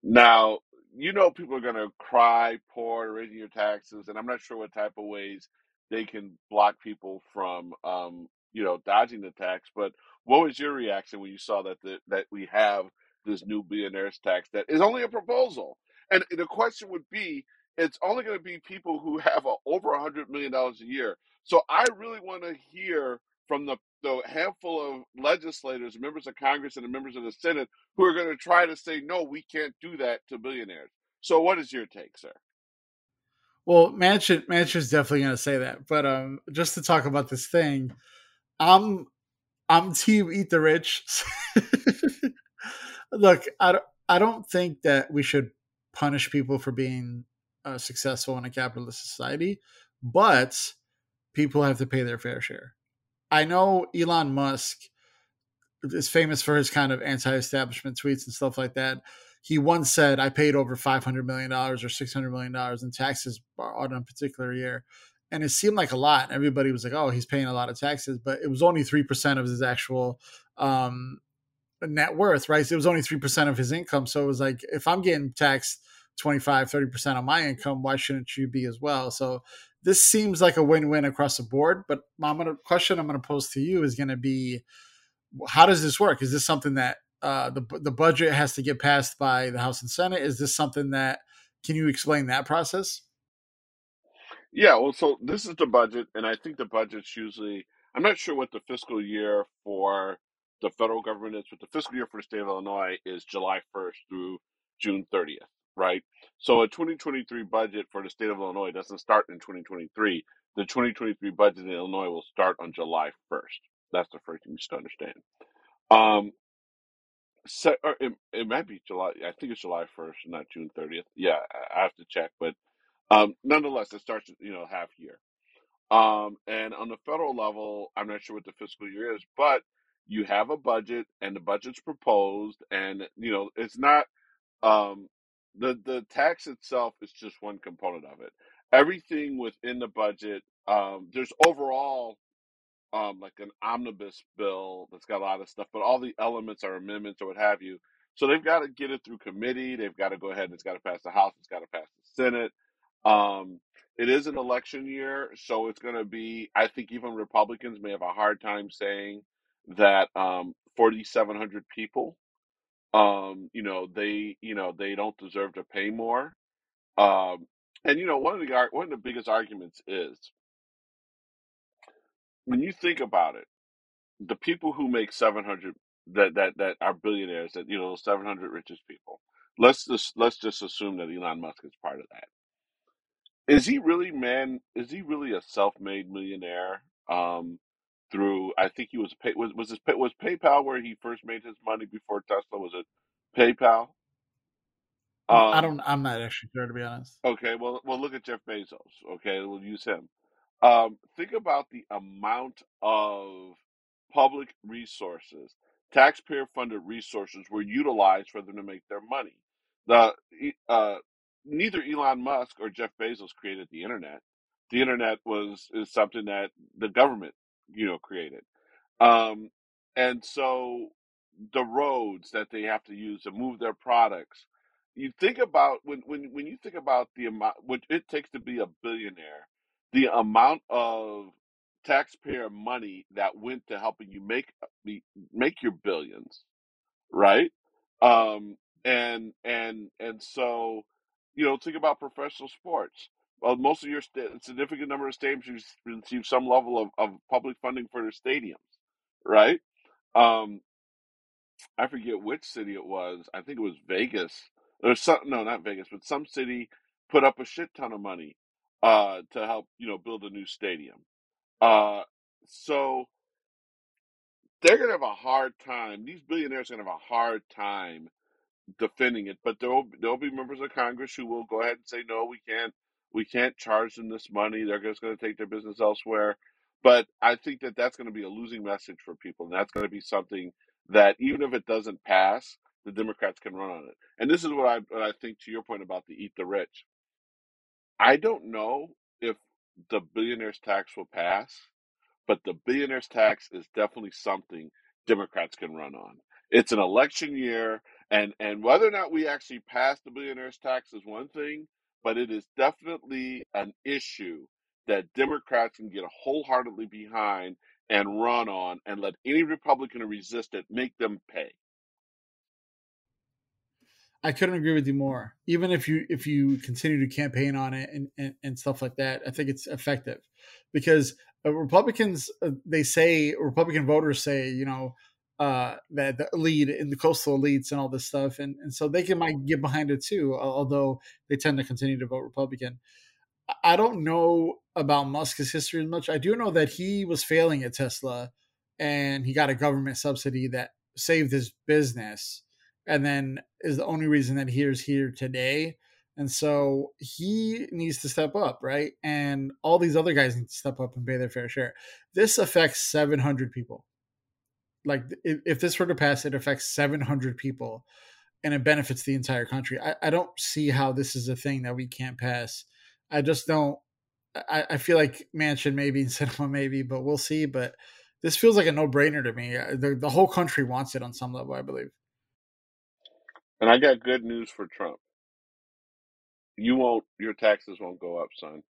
S1: Now, you know people are going to cry, poor, raising your taxes, and I'm not sure what type of ways they can block people from, um, you know, dodging the tax. But what was your reaction when you saw that the, that we have this new billionaires tax that is only a proposal? And the question would be, it's only going to be people who have a, over a hundred million dollars a year. So I really want to hear from the, the handful of legislators, members of Congress, and the members of the Senate who are going to try to say, no, we can't do that to billionaires. So, what is your take, sir?
S2: Well, Manchin is definitely going to say that, but um, just to talk about this thing, I'm I'm team eat the rich. Look, I don't, I don't think that we should punish people for being uh, successful in a capitalist society, but people have to pay their fair share. I know Elon Musk is famous for his kind of anti-establishment tweets and stuff like that. He once said, "I paid over five hundred million dollars or six hundred million dollars in taxes on a particular year," and it seemed like a lot. Everybody was like, "Oh, he's paying a lot of taxes," but it was only three percent of his actual um, net worth, right? So it was only three percent of his income. So it was like, if I'm getting taxed 25, 30 percent on my income, why shouldn't you be as well? So this seems like a win-win across the board. But gonna question I'm gonna pose to you is gonna be, how does this work? Is this something that uh, the the budget has to get passed by the House and Senate? Is this something that can you explain that process?
S1: Yeah, well, so this is the budget, and I think the budget's usually. I'm not sure what the fiscal year for the federal government is, but the fiscal year for the state of Illinois is July 1st through June 30th. right? So a 2023 budget for the state of Illinois doesn't start in 2023. The 2023 budget in Illinois will start on July 1st. That's the first thing you should understand. Um, so, or it, it might be July. I think it's July 1st, not June 30th. Yeah, I I have to check, but um, nonetheless, it starts you know half year. Um, and on the federal level, I'm not sure what the fiscal year is, but you have a budget, and the budget's proposed, and you know it's not um, the the tax itself is just one component of it. Everything within the budget, um, there's overall um, like an omnibus bill that's got a lot of stuff, but all the elements are amendments or what have you. So they've got to get it through committee. They've got to go ahead and it's got to pass the House. It's got to pass the Senate. Um, it is an election year, so it's going to be. I think even Republicans may have a hard time saying that um, 4,700 people, um, you know, they, you know, they don't deserve to pay more. Um, and you know, one of the one of the biggest arguments is when you think about it the people who make 700 that that that are billionaires that you know 700 richest people let's just let's just assume that Elon Musk is part of that is he really man is he really a self-made millionaire um through I think he was pay, was was his pay, was PayPal where he first made his money before Tesla was it PayPal
S2: I
S1: um
S2: don't. I'm not actually sure to be honest.
S1: okay well well look at Jeff Bezos okay we'll use him Um, think about the amount of public resources, taxpayer funded resources were utilized for them to make their money. The uh, neither Elon Musk or Jeff Bezos created the internet. The internet was is something that the government, you know, created. Um, and so the roads that they have to use to move their products. You think about when when when you think about the amount what it takes to be a billionaire, the amount of taxpayer money that went to helping you make the make your billions, right? Um, and and and so, you know, think about professional sports. Well, most of your significant number of stadiums receive some level of, of public funding for their stadiums, right? Um, I forget which city it was. I think it was Vegas. Or some no, not Vegas, but some city put up a shit ton of money uh to help, you know, build a new stadium. Uh so they're gonna have a hard time. These billionaires are gonna have a hard time defending it, but there'll there'll be members of Congress who will go ahead and say no, we can't we can't charge them this money. They're just going to take their business elsewhere. But I think that that's going to be a losing message for people, and that's going to be something that even if it doesn't pass, the Democrats can run on it. And this is what I what I think to your point about the eat the rich. I don't know if the billionaires tax will pass but the billionaires tax is definitely something Democrats can run on. It's an election year, and and whether or not we actually pass the billionaires tax is one thing, but it is definitely an issue that Democrats can get wholeheartedly behind and run on, and let any Republican who resist it make them pay.
S2: I couldn't agree with you more. Even if you if you continue to campaign on it and and, and stuff like that, I think it's effective because uh, Republicans uh, they say Republican voters say you know uh, that the elite in the coastal elites and all this stuff, and and so they can might get behind it too. Although they tend to continue to vote Republican. I don't know about Musk's history as much. I do know that he was failing at Tesla, and he got a government subsidy that saved his business, and then is the only reason that he is here today. And so he needs to step up, right? And all these other guys need to step up and pay their fair share. This affects 700 people. Like, if, if this were to pass, it affects 700 people and it benefits the entire country. I, I don't see how this is a thing that we can't pass. I just don't. I, I feel like Manchin maybe and Sinema maybe, but we'll see. But this feels like a no brainer to me. Uh, the, the whole country wants it on some level, I believe.
S1: And I got good news for Trump. You won't. Your taxes won't go up, son.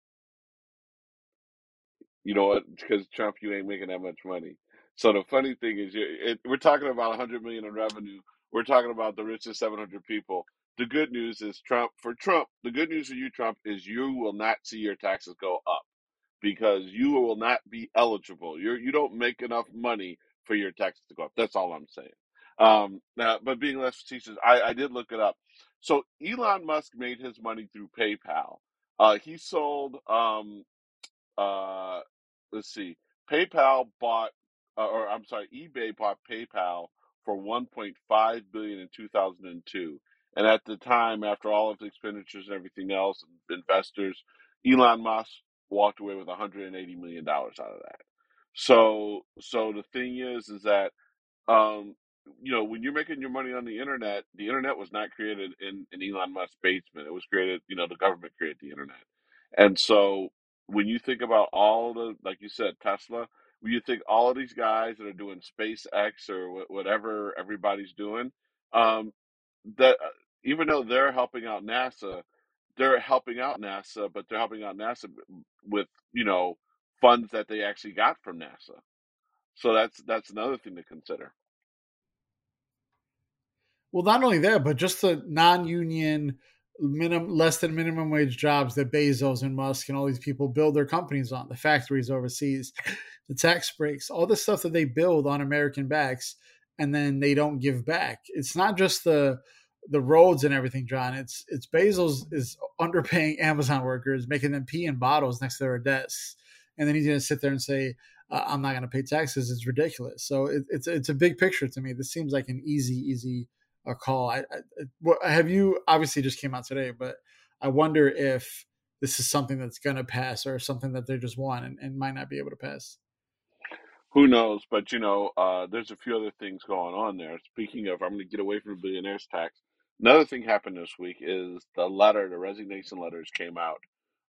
S1: You know what? Because Trump, you ain't making that much money. So the funny thing is, you- it, we're talking about 100 million in revenue. We're talking about the richest 700 people. The good news is Trump. For Trump, the good news for you, Trump, is you will not see your taxes go up because you will not be eligible. You you don't make enough money for your taxes to go up. That's all I'm saying. Um, uh, but being less facetious, I, I did look it up. So Elon Musk made his money through PayPal. Uh, he sold um, uh, let's see, PayPal bought, uh, or I'm sorry, eBay bought PayPal for 1.5 billion in 2002. And at the time, after all of the expenditures and everything else, investors, Elon Musk walked away with 180 million dollars out of that. So, so the thing is, is that um, you know, when you're making your money on the internet, the internet was not created in, in Elon Musk's basement. It was created, you know, the government created the internet. And so when you think about all the, like you said, Tesla, when you think all of these guys that are doing SpaceX or whatever everybody's doing, um, that uh, even though they're helping out NASA, they're helping out NASA, but they're helping out NASA with, you know, funds that they actually got from NASA. So that's that's another thing to consider.
S2: Well, not only that, but just the non-union, minimum, less than minimum wage jobs that Bezos and Musk and all these people build their companies on, the factories overseas, the tax breaks, all the stuff that they build on American backs, and then they don't give back. It's not just the the roads and everything, John. It's it's Bezos is underpaying Amazon workers, making them pee in bottles next to their desks, and then he's going to sit there and say, uh, "I'm not going to pay taxes." It's ridiculous. So it, it's it's a big picture to me. This seems like an easy easy a call. I, I, have you obviously just came out today, but I wonder if this is something that's going to pass or something that they just want and, and, might not be able to pass.
S1: Who knows? But you know, uh, there's a few other things going on there. Speaking of, I'm going to get away from the billionaires tax. Another thing happened this week is the letter, the resignation letters came out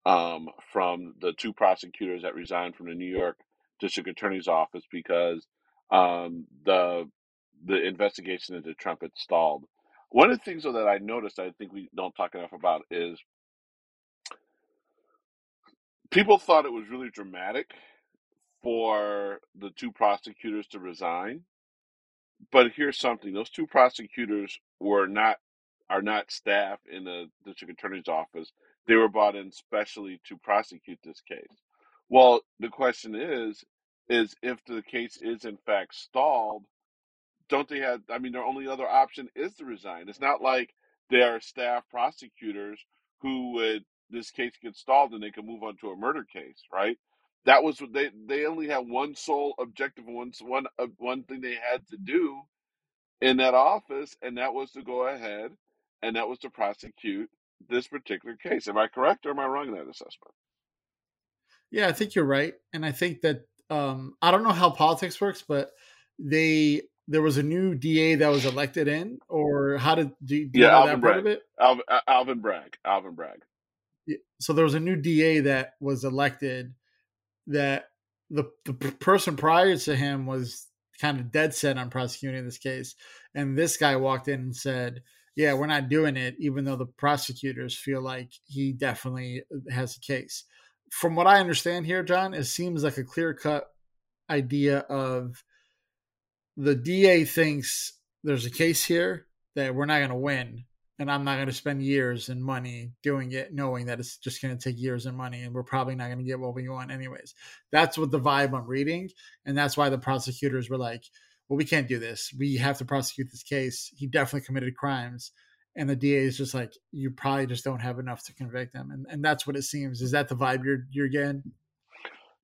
S1: um, from the two prosecutors that resigned from the New York District Attorney's Office because um, the the investigation into Trump had stalled. One of the things though that I noticed, I think we don't talk enough about, is people thought it was really dramatic for the two prosecutors to resign. But here's something: those two prosecutors were not are not staff in the district attorney's office. They were brought in specially to prosecute this case. Well, the question is, is if the case is in fact stalled, don't they have? I mean, their only other option is to resign. It's not like they are staff prosecutors who would this case get stalled and they can move on to a murder case, right? That was what they they only had one sole objective, one one uh, one thing they had to do in that office, and that was to go ahead and that was to prosecute this particular case. Am I correct or am I wrong in that assessment?
S2: Yeah, I think you're right, and I think that um, I don't know how politics works, but they there was a new DA that was elected in, or how did do, do
S1: yeah, Alvin Bragg. Alvin, uh, Alvin Bragg. Alvin Bragg.
S2: So there was a new DA that was elected. That the the person prior to him was kind of dead set on prosecuting this case, and this guy walked in and said, "Yeah, we're not doing it," even though the prosecutors feel like he definitely uh, has a case. From what I understand here, John, it seems like a clear cut idea of the DA thinks there's a case here that we're not going to win, and I'm not going to spend years and money doing it, knowing that it's just going to take years and money, and we're probably not going to get what we want anyways. That's what the vibe I'm reading, and that's why the prosecutors were like, "Well, we can't do this. We have to prosecute this case. He definitely committed crimes." And the DA is just like, "You probably just don't have enough to convict him," and and that's what it seems. Is that the vibe you're you're getting?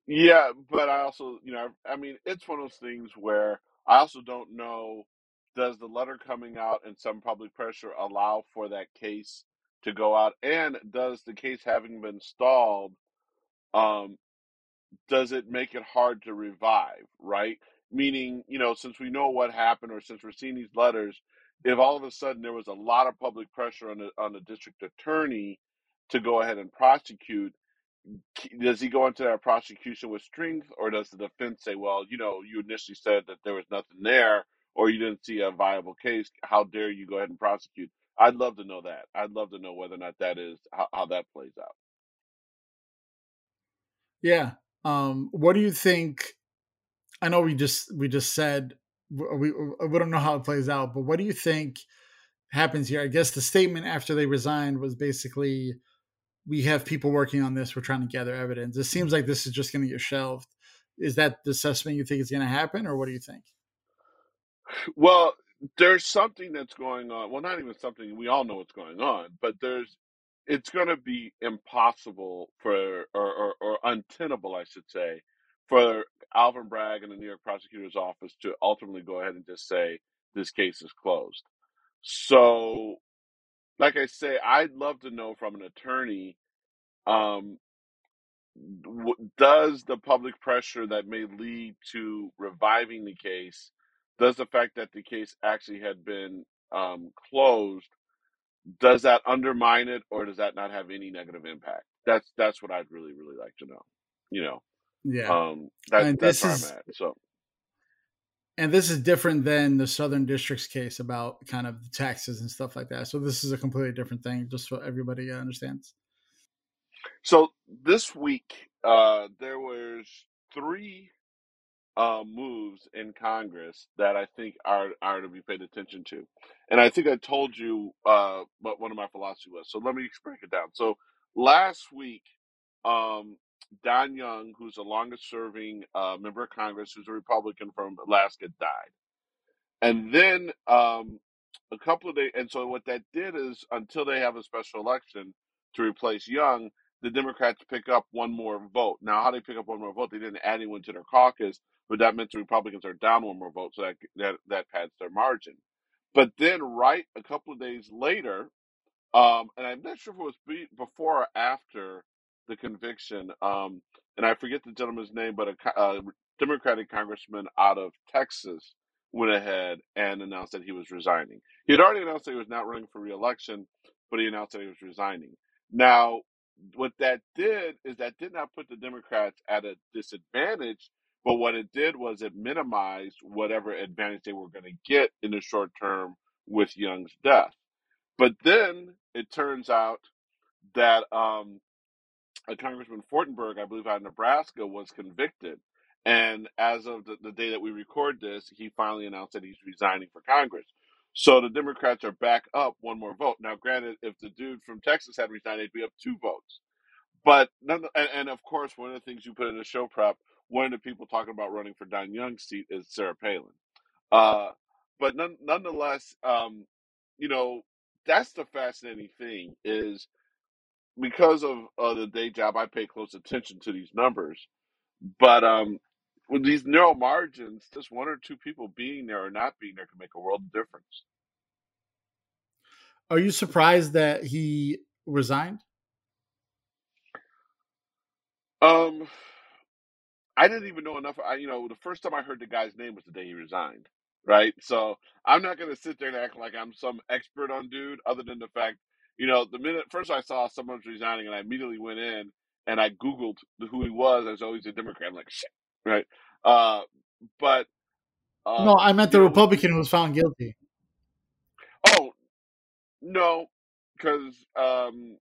S1: Yeah, but I also, you know, I mean, it's one of those things where I also don't know does the letter coming out and some public pressure allow for that case to go out? And does the case having been stalled um does it make it hard to revive right? Meaning you know since we know what happened or since we're seeing these letters if all of a sudden there was a lot of public pressure on the on the district attorney to go ahead and prosecute does he go into that prosecution with strength, or does the defense say, "Well, you know, you initially said that there was nothing there, or you didn't see a viable case. How dare you go ahead and prosecute?" I'd love to know that. I'd love to know whether or not that is how, how that plays out.
S2: Yeah. Um, what do you think? I know we just we just said we we don't know how it plays out, but what do you think happens here? I guess the statement after they resigned was basically we have people working on this. We're trying to gather evidence. It seems like this is just going to get shelved. Is that the assessment you think is going to happen, or what do you think?
S1: Well, there's something that's going on. Well, not even something we all know what's going on, but there's it's going to be impossible for or, or, or untenable, I should say, for Alvin Bragg and the New York prosecutor's office to ultimately go ahead and just say this case is closed. So, like I say, I'd love to know from an attorney. Um, w- does the public pressure that may lead to reviving the case, does the fact that the case actually had been um, closed, does that undermine it, or does that not have any negative impact? That's that's what I'd really really like to know. You know,
S2: Yeah.
S1: um, that that's
S2: this
S1: where I'm at. So
S2: and this is different than the Southern District's case about kind of the taxes and stuff like that. So this is a completely different thing, just so everybody understands.
S1: so this week uh, there was three uh, moves in Congress that I think are are to be paid attention to, and I think I told you uh, what one of my philosophy was. So let me break it down. So last week, um, Don Young, who's the longest serving uh, member of Congress, who's a Republican from Alaska, died. And then um, a couple of days, and so what that did is until they have a special election to replace Young, the Democrats pick up one more vote. Now, how do they pick up one more vote, they didn't add anyone to their caucus, but that meant the Republicans are down one more vote, so that that, that pads their margin. But then, right a couple of days later, um, and I'm not sure if it was be, before or after the conviction. Um, and I forget the gentleman's name, but a, a Democratic congressman out of Texas went ahead and announced that he was resigning. He had already announced that he was not running for reelection, but he announced that he was resigning. Now, what that did is that did not put the Democrats at a disadvantage, but what it did was it minimized whatever advantage they were going to get in the short term with Young's death. But then it turns out that um, Congressman Fortenberry, I believe out of Nebraska, was convicted. And as of the, the day that we record this, he finally announced that he's resigning for Congress. So the Democrats are back up one more vote. Now, granted, if the dude from Texas had resigned, they'd be up two votes. But none, and, and of course, one of the things you put in the show prep, one of the people talking about running for Don Young's seat is Sarah Palin. Uh, but none, nonetheless, um, you know, that's the fascinating thing is because of uh, the day job, I pay close attention to these numbers. But um, with these narrow margins, just one or two people being there or not being there can make a world of difference.
S2: Are you surprised that he resigned?
S1: Um, I didn't even know enough. I, you know, the first time I heard the guy's name was the day he resigned. Right. So I'm not going to sit there and act like I'm some expert on dude, other than the fact, you know, the minute first I saw someone resigning and I immediately went in and I Googled who he was. I was always a Democrat. I'm like, shit. Right. Uh, but,
S2: No,
S1: um,
S2: I meant the
S1: know,
S2: Republican who was found guilty.
S1: oh, no, because, um,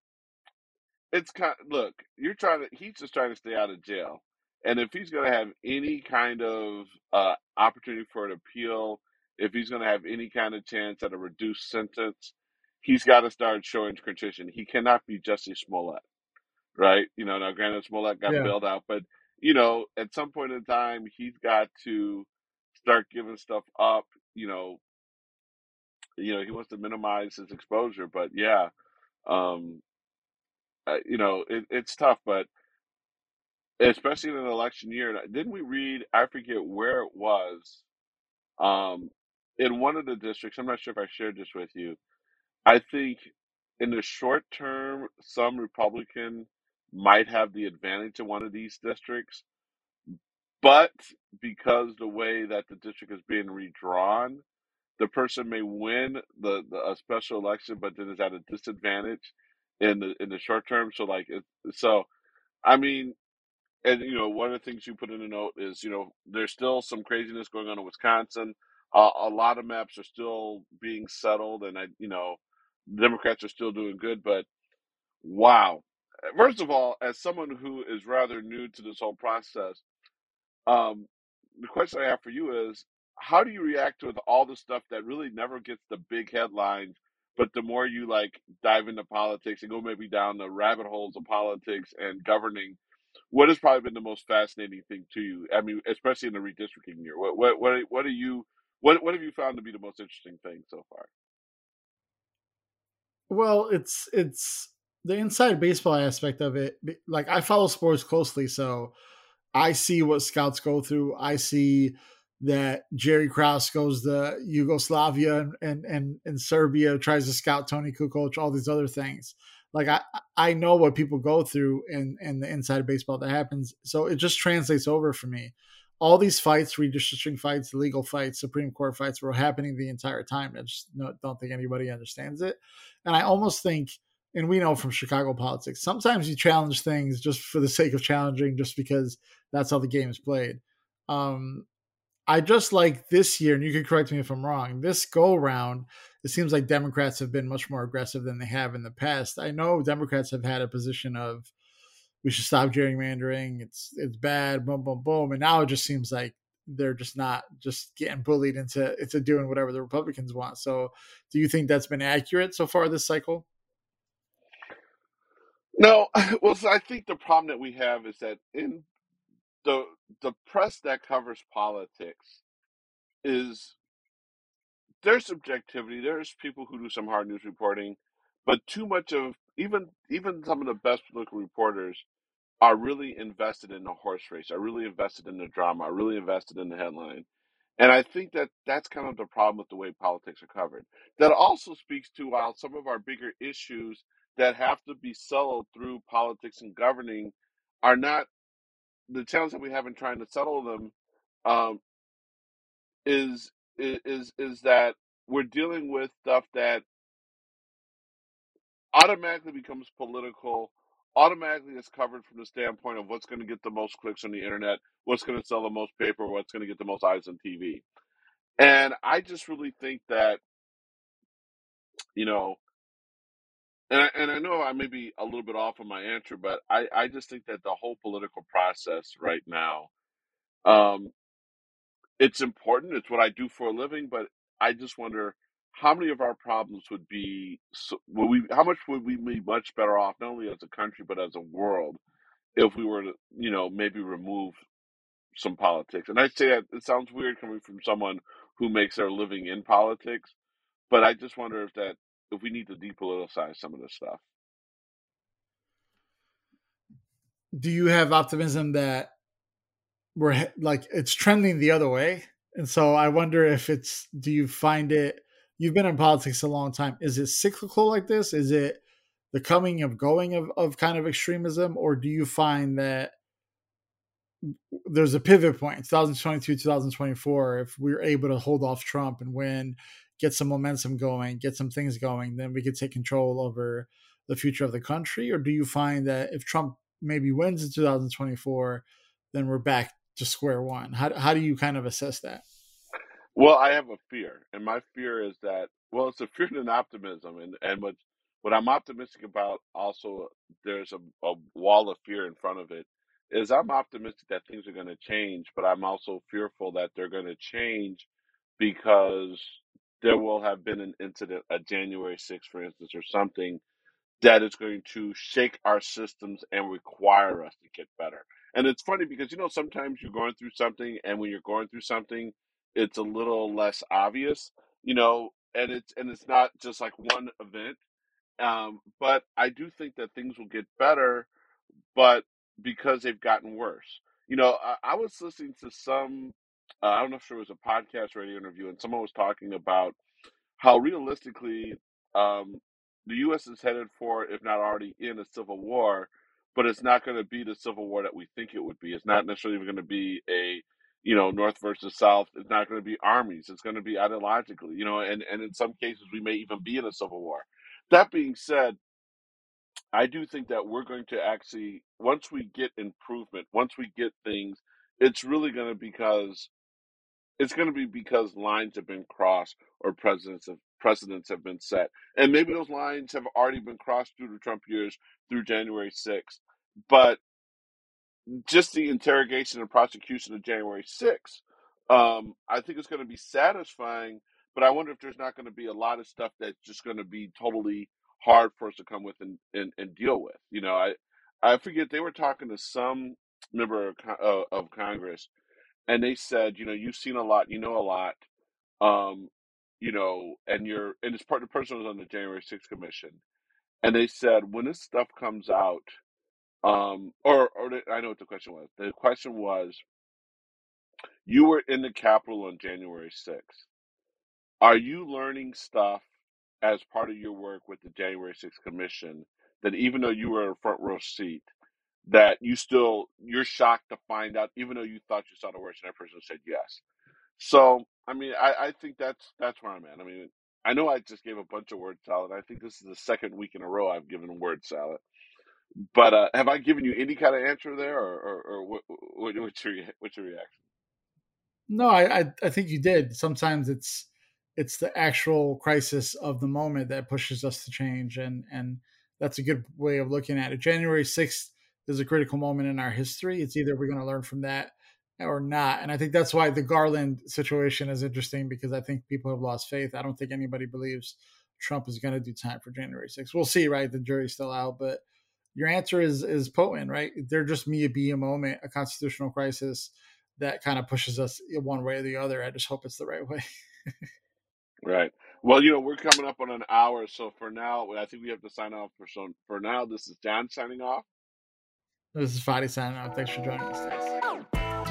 S1: it's kind look, you're trying to he's just trying to stay out of jail. And if he's going to have any kind of uh, opportunity for an appeal, if he's going to have any kind of chance at a reduced sentence, he's got to start showing contrition. He cannot be Jussie Smollett, right? You know, now granted Smollett got
S2: Yeah.
S1: bailed out, but you know, at some point in time, he's got to start giving stuff up. You know, you know, he wants to minimize his exposure, but yeah, um, uh, you know, it, it's tough, but especially in an election year. Didn't we read? I forget where it was. Um, in one of the districts, I'm not sure if I shared this with you. I think in the short term, some Republican might have the advantage in one of these districts, but because the way that the district is being redrawn, the person may win the, the a special election, but then is at a disadvantage in the in the short term. So like, it, so I mean, and you know, one of the things you put in a note is, you know, there's still some craziness going on in Wisconsin. Uh, a lot of maps are still being settled, and I, you know, Democrats are still doing good. But wow, first of all, as someone who is rather new to this whole process, um, the question I have for you is, how do you react with all the stuff that really never gets the big headlines? But the more you like dive into politics and go maybe down the rabbit holes of politics and governing, what has probably been the most fascinating thing to you? I mean, especially in the redistricting year. What what what what are you What what have you found to be the most interesting thing so far?
S2: Well, it's it's the inside baseball aspect of it. Like I follow sports closely, so I see what scouts go through. I see that Jerry Krause goes to Yugoslavia and, and, and, and Serbia, tries to scout Toni Kukoc, all these other things. Like I, I know what people go through and and the inside baseball that happens. So it just translates over for me. All these fights, redistricting fights, legal fights, Supreme Court fights were happening the entire time. I just don't think anybody understands it. And I almost think – and we know from Chicago politics, sometimes you challenge things just for the sake of challenging, just because that's how the game is played. Um, I just like this year, and you can correct me if I'm wrong. This go round, it seems like Democrats have been much more aggressive than they have in the past. I know Democrats have had a position of we should stop gerrymandering. It's it's bad, boom, boom, boom, and now it just seems like they're just not just getting bullied into into doing whatever the Republicans want. So, do you think that's been accurate so far this cycle?
S1: No, well, so I think the problem that we have is that in the the press that covers politics is there's subjectivity. There's people who do some hard news reporting, but too much of even even some of the best political reporters are really invested in the horse race, are really invested in the drama, are really invested in the headline. And I think that that's kind of the problem with the way politics are covered. That also speaks to while some of our bigger issues that have to be settled through politics and governing are not the challenge that we have in trying to settle them um, is is is that we're dealing with stuff that automatically becomes political automatically is covered from the standpoint of what's going to get the most clicks on the internet what's going to sell the most paper what's going to get the most eyes on tv and i just really think that you know and I, and I know I may be a little bit off on my answer, but I, I just think that the whole political process right now, um, it's important. It's what I do for a living, but I just wonder how many of our problems would be, would we, how much would we be much better off, not only as a country but as a world, if we were to, you know, maybe remove some politics. And I say that it sounds weird coming from someone who makes their living in politics, but I just wonder if that if we need to depoliticize some of this stuff.
S2: do you have optimism that we're like it's trending the other way? And so I wonder if it's do you find it you've been in politics a long time. Is it cyclical like this? Is it the coming of going of, of kind of extremism, or do you find that there's a pivot point 2022 2024 if we're able to hold off trump and win get some momentum going get some things going then we could take control over the future of the country or do you find that if trump maybe wins in 2024 then we're back to square one how, how do you kind of assess that
S1: well i have a fear and my fear is that well it's a fear and an optimism and and what what i'm optimistic about also there's a, a wall of fear in front of it is I'm optimistic that things are going to change, but I'm also fearful that they're going to change because there will have been an incident, a January 6th, for instance, or something that is going to shake our systems and require us to get better. And it's funny because, you know, sometimes you're going through something, and when you're going through something, it's a little less obvious, you know, and it's and it's not just like one event. Um, but I do think that things will get better but because they've gotten worse. You know, I, I was listening to some, uh, I don't know if it was a podcast radio interview, and someone was talking about how realistically um, the U.S. is headed for, if not already in, a civil war, but it's not going to be the civil war that we think it would be. It's not necessarily going to be a you know, North versus South. It's not going to be armies. It's going to be ideologically, you know, and, and in some cases we may even be in a civil war. That being said, I do think that we're going to actually once we get improvement, once we get things, it's really going to because it's going to be because lines have been crossed or presidents have precedents have been set, and maybe those lines have already been crossed through the Trump years through January 6th. But just the interrogation and prosecution of January 6th, um, I think it's going to be satisfying. But I wonder if there's not going to be a lot of stuff that's just going to be totally hard for us to come with and, and, and deal with. You know, I I forget they were talking to some member of, uh, of Congress, and they said, you know, you've seen a lot, you know a lot. um, you know, and you're and this part the person was on the January 6th commission, and they said when this stuff comes out, um, or or I know what the question was. The question was, you were in the Capitol on January 6th. Are you learning stuff as part of your work with the January 6th commission that even though you were in a front row seat, that you still you're shocked to find out, even though you thought you saw the worst, and that person said yes. So, I mean, I, I think that's that's where I'm at. I mean, I know I just gave a bunch of word salad. I think this is the second week in a row I've given word salad. But uh, have I given you any kind of answer there, or, or, or what, what, what's your what's your reaction?
S2: No, I, I I think you did. Sometimes it's it's the actual crisis of the moment that pushes us to change, and and that's a good way of looking at it. January sixth is a critical moment in our history. It's either we're going to learn from that or not, and I think that's why the Garland situation is interesting because I think people have lost faith. I don't think anybody believes Trump is going to do time for January sixth. We'll see, right? The jury's still out, but your answer is is potent, right? There just may be a moment, a constitutional crisis that kind of pushes us one way or the other. I just hope it's the right way.
S1: right. Well, you know, we're coming up on an hour, so for now, I think we have to sign off. For so for now, this is Dan signing off.
S2: This is Fady signing off. Thanks for joining us.